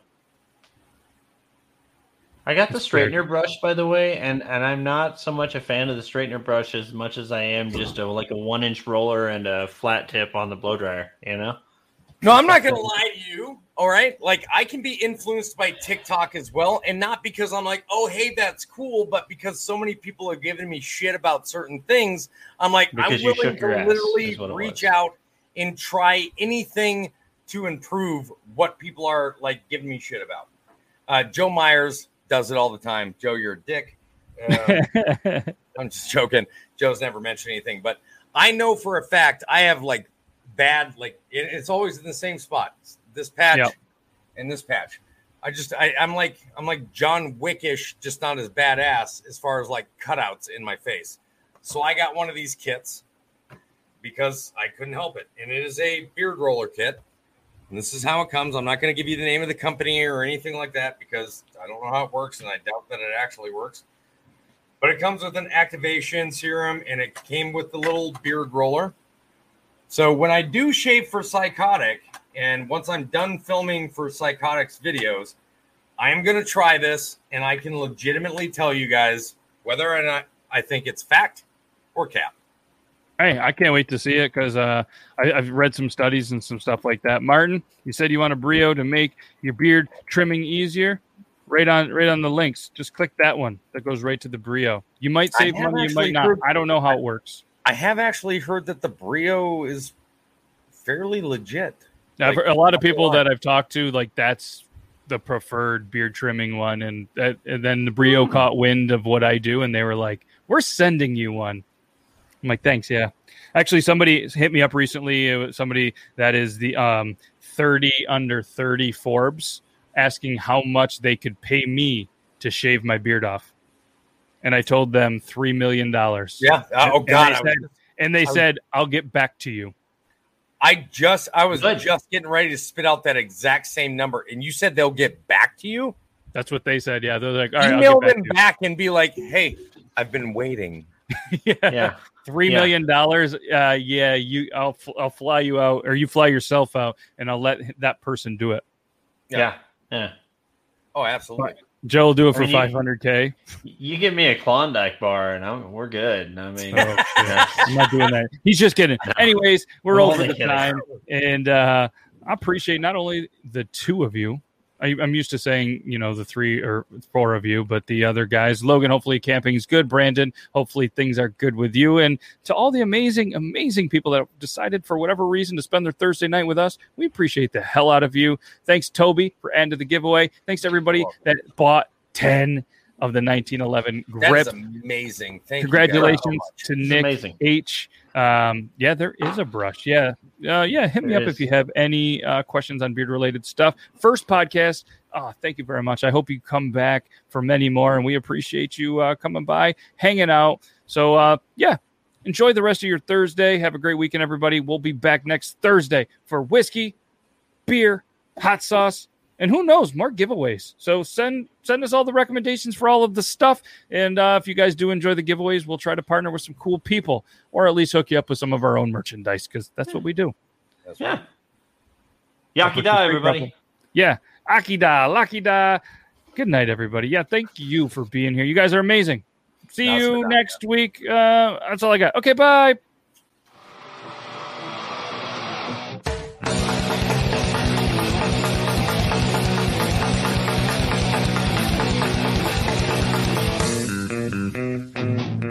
I got the straightener brush, by the way, and and I'm not so much a fan of the straightener brush as much as I am just a like a one inch roller and a flat tip on the blow dryer. You know. No, I'm not gonna lie to you. All right, like I can be influenced by TikTok as well, and not because I'm like, oh, hey, that's cool, but because so many people are giving me shit about certain things. I'm like, Because I'm willing to ass, literally is what it reach was. out and try anything to improve what people are like giving me shit about. Uh, Joe Myers does it all the time. Joe, you're a dick. Um, I'm just joking. Joe's never mentioned anything, but I know for a fact I have like bad, like it, it's always in the same spot. This patch Yep. and this patch. I just I, I'm like I'm like John Wickish, just not as badass as far as like cutouts in my face. So I got one of these kits because I couldn't help it, and it is a beard roller kit. And this is how it comes. I'm not going to give you the name of the company or anything like that because I don't know how it works, and I doubt that it actually works. But it comes with an activation serum, and it came with the little beard roller. So when I do shave for Psychotic, and once I'm done filming for Psychotic's videos, I am going to try this, and I can legitimately tell you guys whether or not I think it's fact or cap. Hey, I can't wait to see it because uh, I've read some studies and some stuff like that. Martin, you said you want a Brio to make your beard trimming easier. Right on, right on the links. Just click that one. That goes right to the Brio. You might save money, you might not. heard- I don't know how it works. I have actually heard that the Brio is fairly legit. I've Like, a lot of people that I've talked to, like that's the preferred beard trimming one, and that, and then the Brio caught wind of what I do, and they were like, "We're sending you one." I'm like, "Thanks, yeah." Actually, somebody hit me up recently. Somebody that is the um, 30 under 30 Forbes asking how much they could pay me to shave my beard off, and I told them three million dollars. Yeah. Oh And God. they I, was- said- and they I was- said, "I'll get back to you." I just I was Good. just getting ready to spit out that exact same number, and you said they'll get back to you. That's what they said. Yeah, they're like, "All right, I'll Email get back them back and be like, "Hey, I've been waiting." yeah. Yeah. Three Yeah. million dollars. Uh, yeah, you. I'll fl- I'll fly you out, or you fly yourself out, and I'll let that person do it. Yeah. Yeah. Yeah. Oh, absolutely. Joe will do it for five hundred k. You give me a Klondike bar, and I'm, we're good. I mean, Oh, yeah. I'm not doing that. He's just kidding. Anyways, we're I'm over the kidding. time, and uh, I appreciate not only the two of you, I, I'm used to saying, you know, the three or four of you, but the other guys, Logan, hopefully camping's good. Brandon, hopefully things are good with you. And to all the amazing, amazing people that decided for whatever reason to spend their Thursday night with us, we appreciate the hell out of you. Thanks, Toby, for adding to the giveaway. Thanks to everybody that bought 10 of the 1911 That grip. is amazing. Thank Congratulations so to Nick amazing. H. Um, yeah, there is a brush. Yeah, uh, yeah. Hit me There up is. if you have any uh, questions on beard related stuff. First podcast. Oh, thank you very much. I hope you come back for many more, and we appreciate you uh, coming by, hanging out. So, uh, yeah, enjoy the rest of your Thursday. Have a great weekend, everybody. We'll be back next Thursday for whiskey, beer, hot sauce, and who knows more giveaways. So send send us all the recommendations for all of the stuff. And uh, if you guys do enjoy the giveaways, we'll try to partner with some cool people, or at least hook you up with some of our own merchandise because that's what we do. That's. Yeah. Lechyd Da, everybody. Yeah, Akida, Lakida. Good night, everybody. Yeah, thank you for being here. You guys are amazing. See That's you next week. Uh, that's all I got. Okay, bye.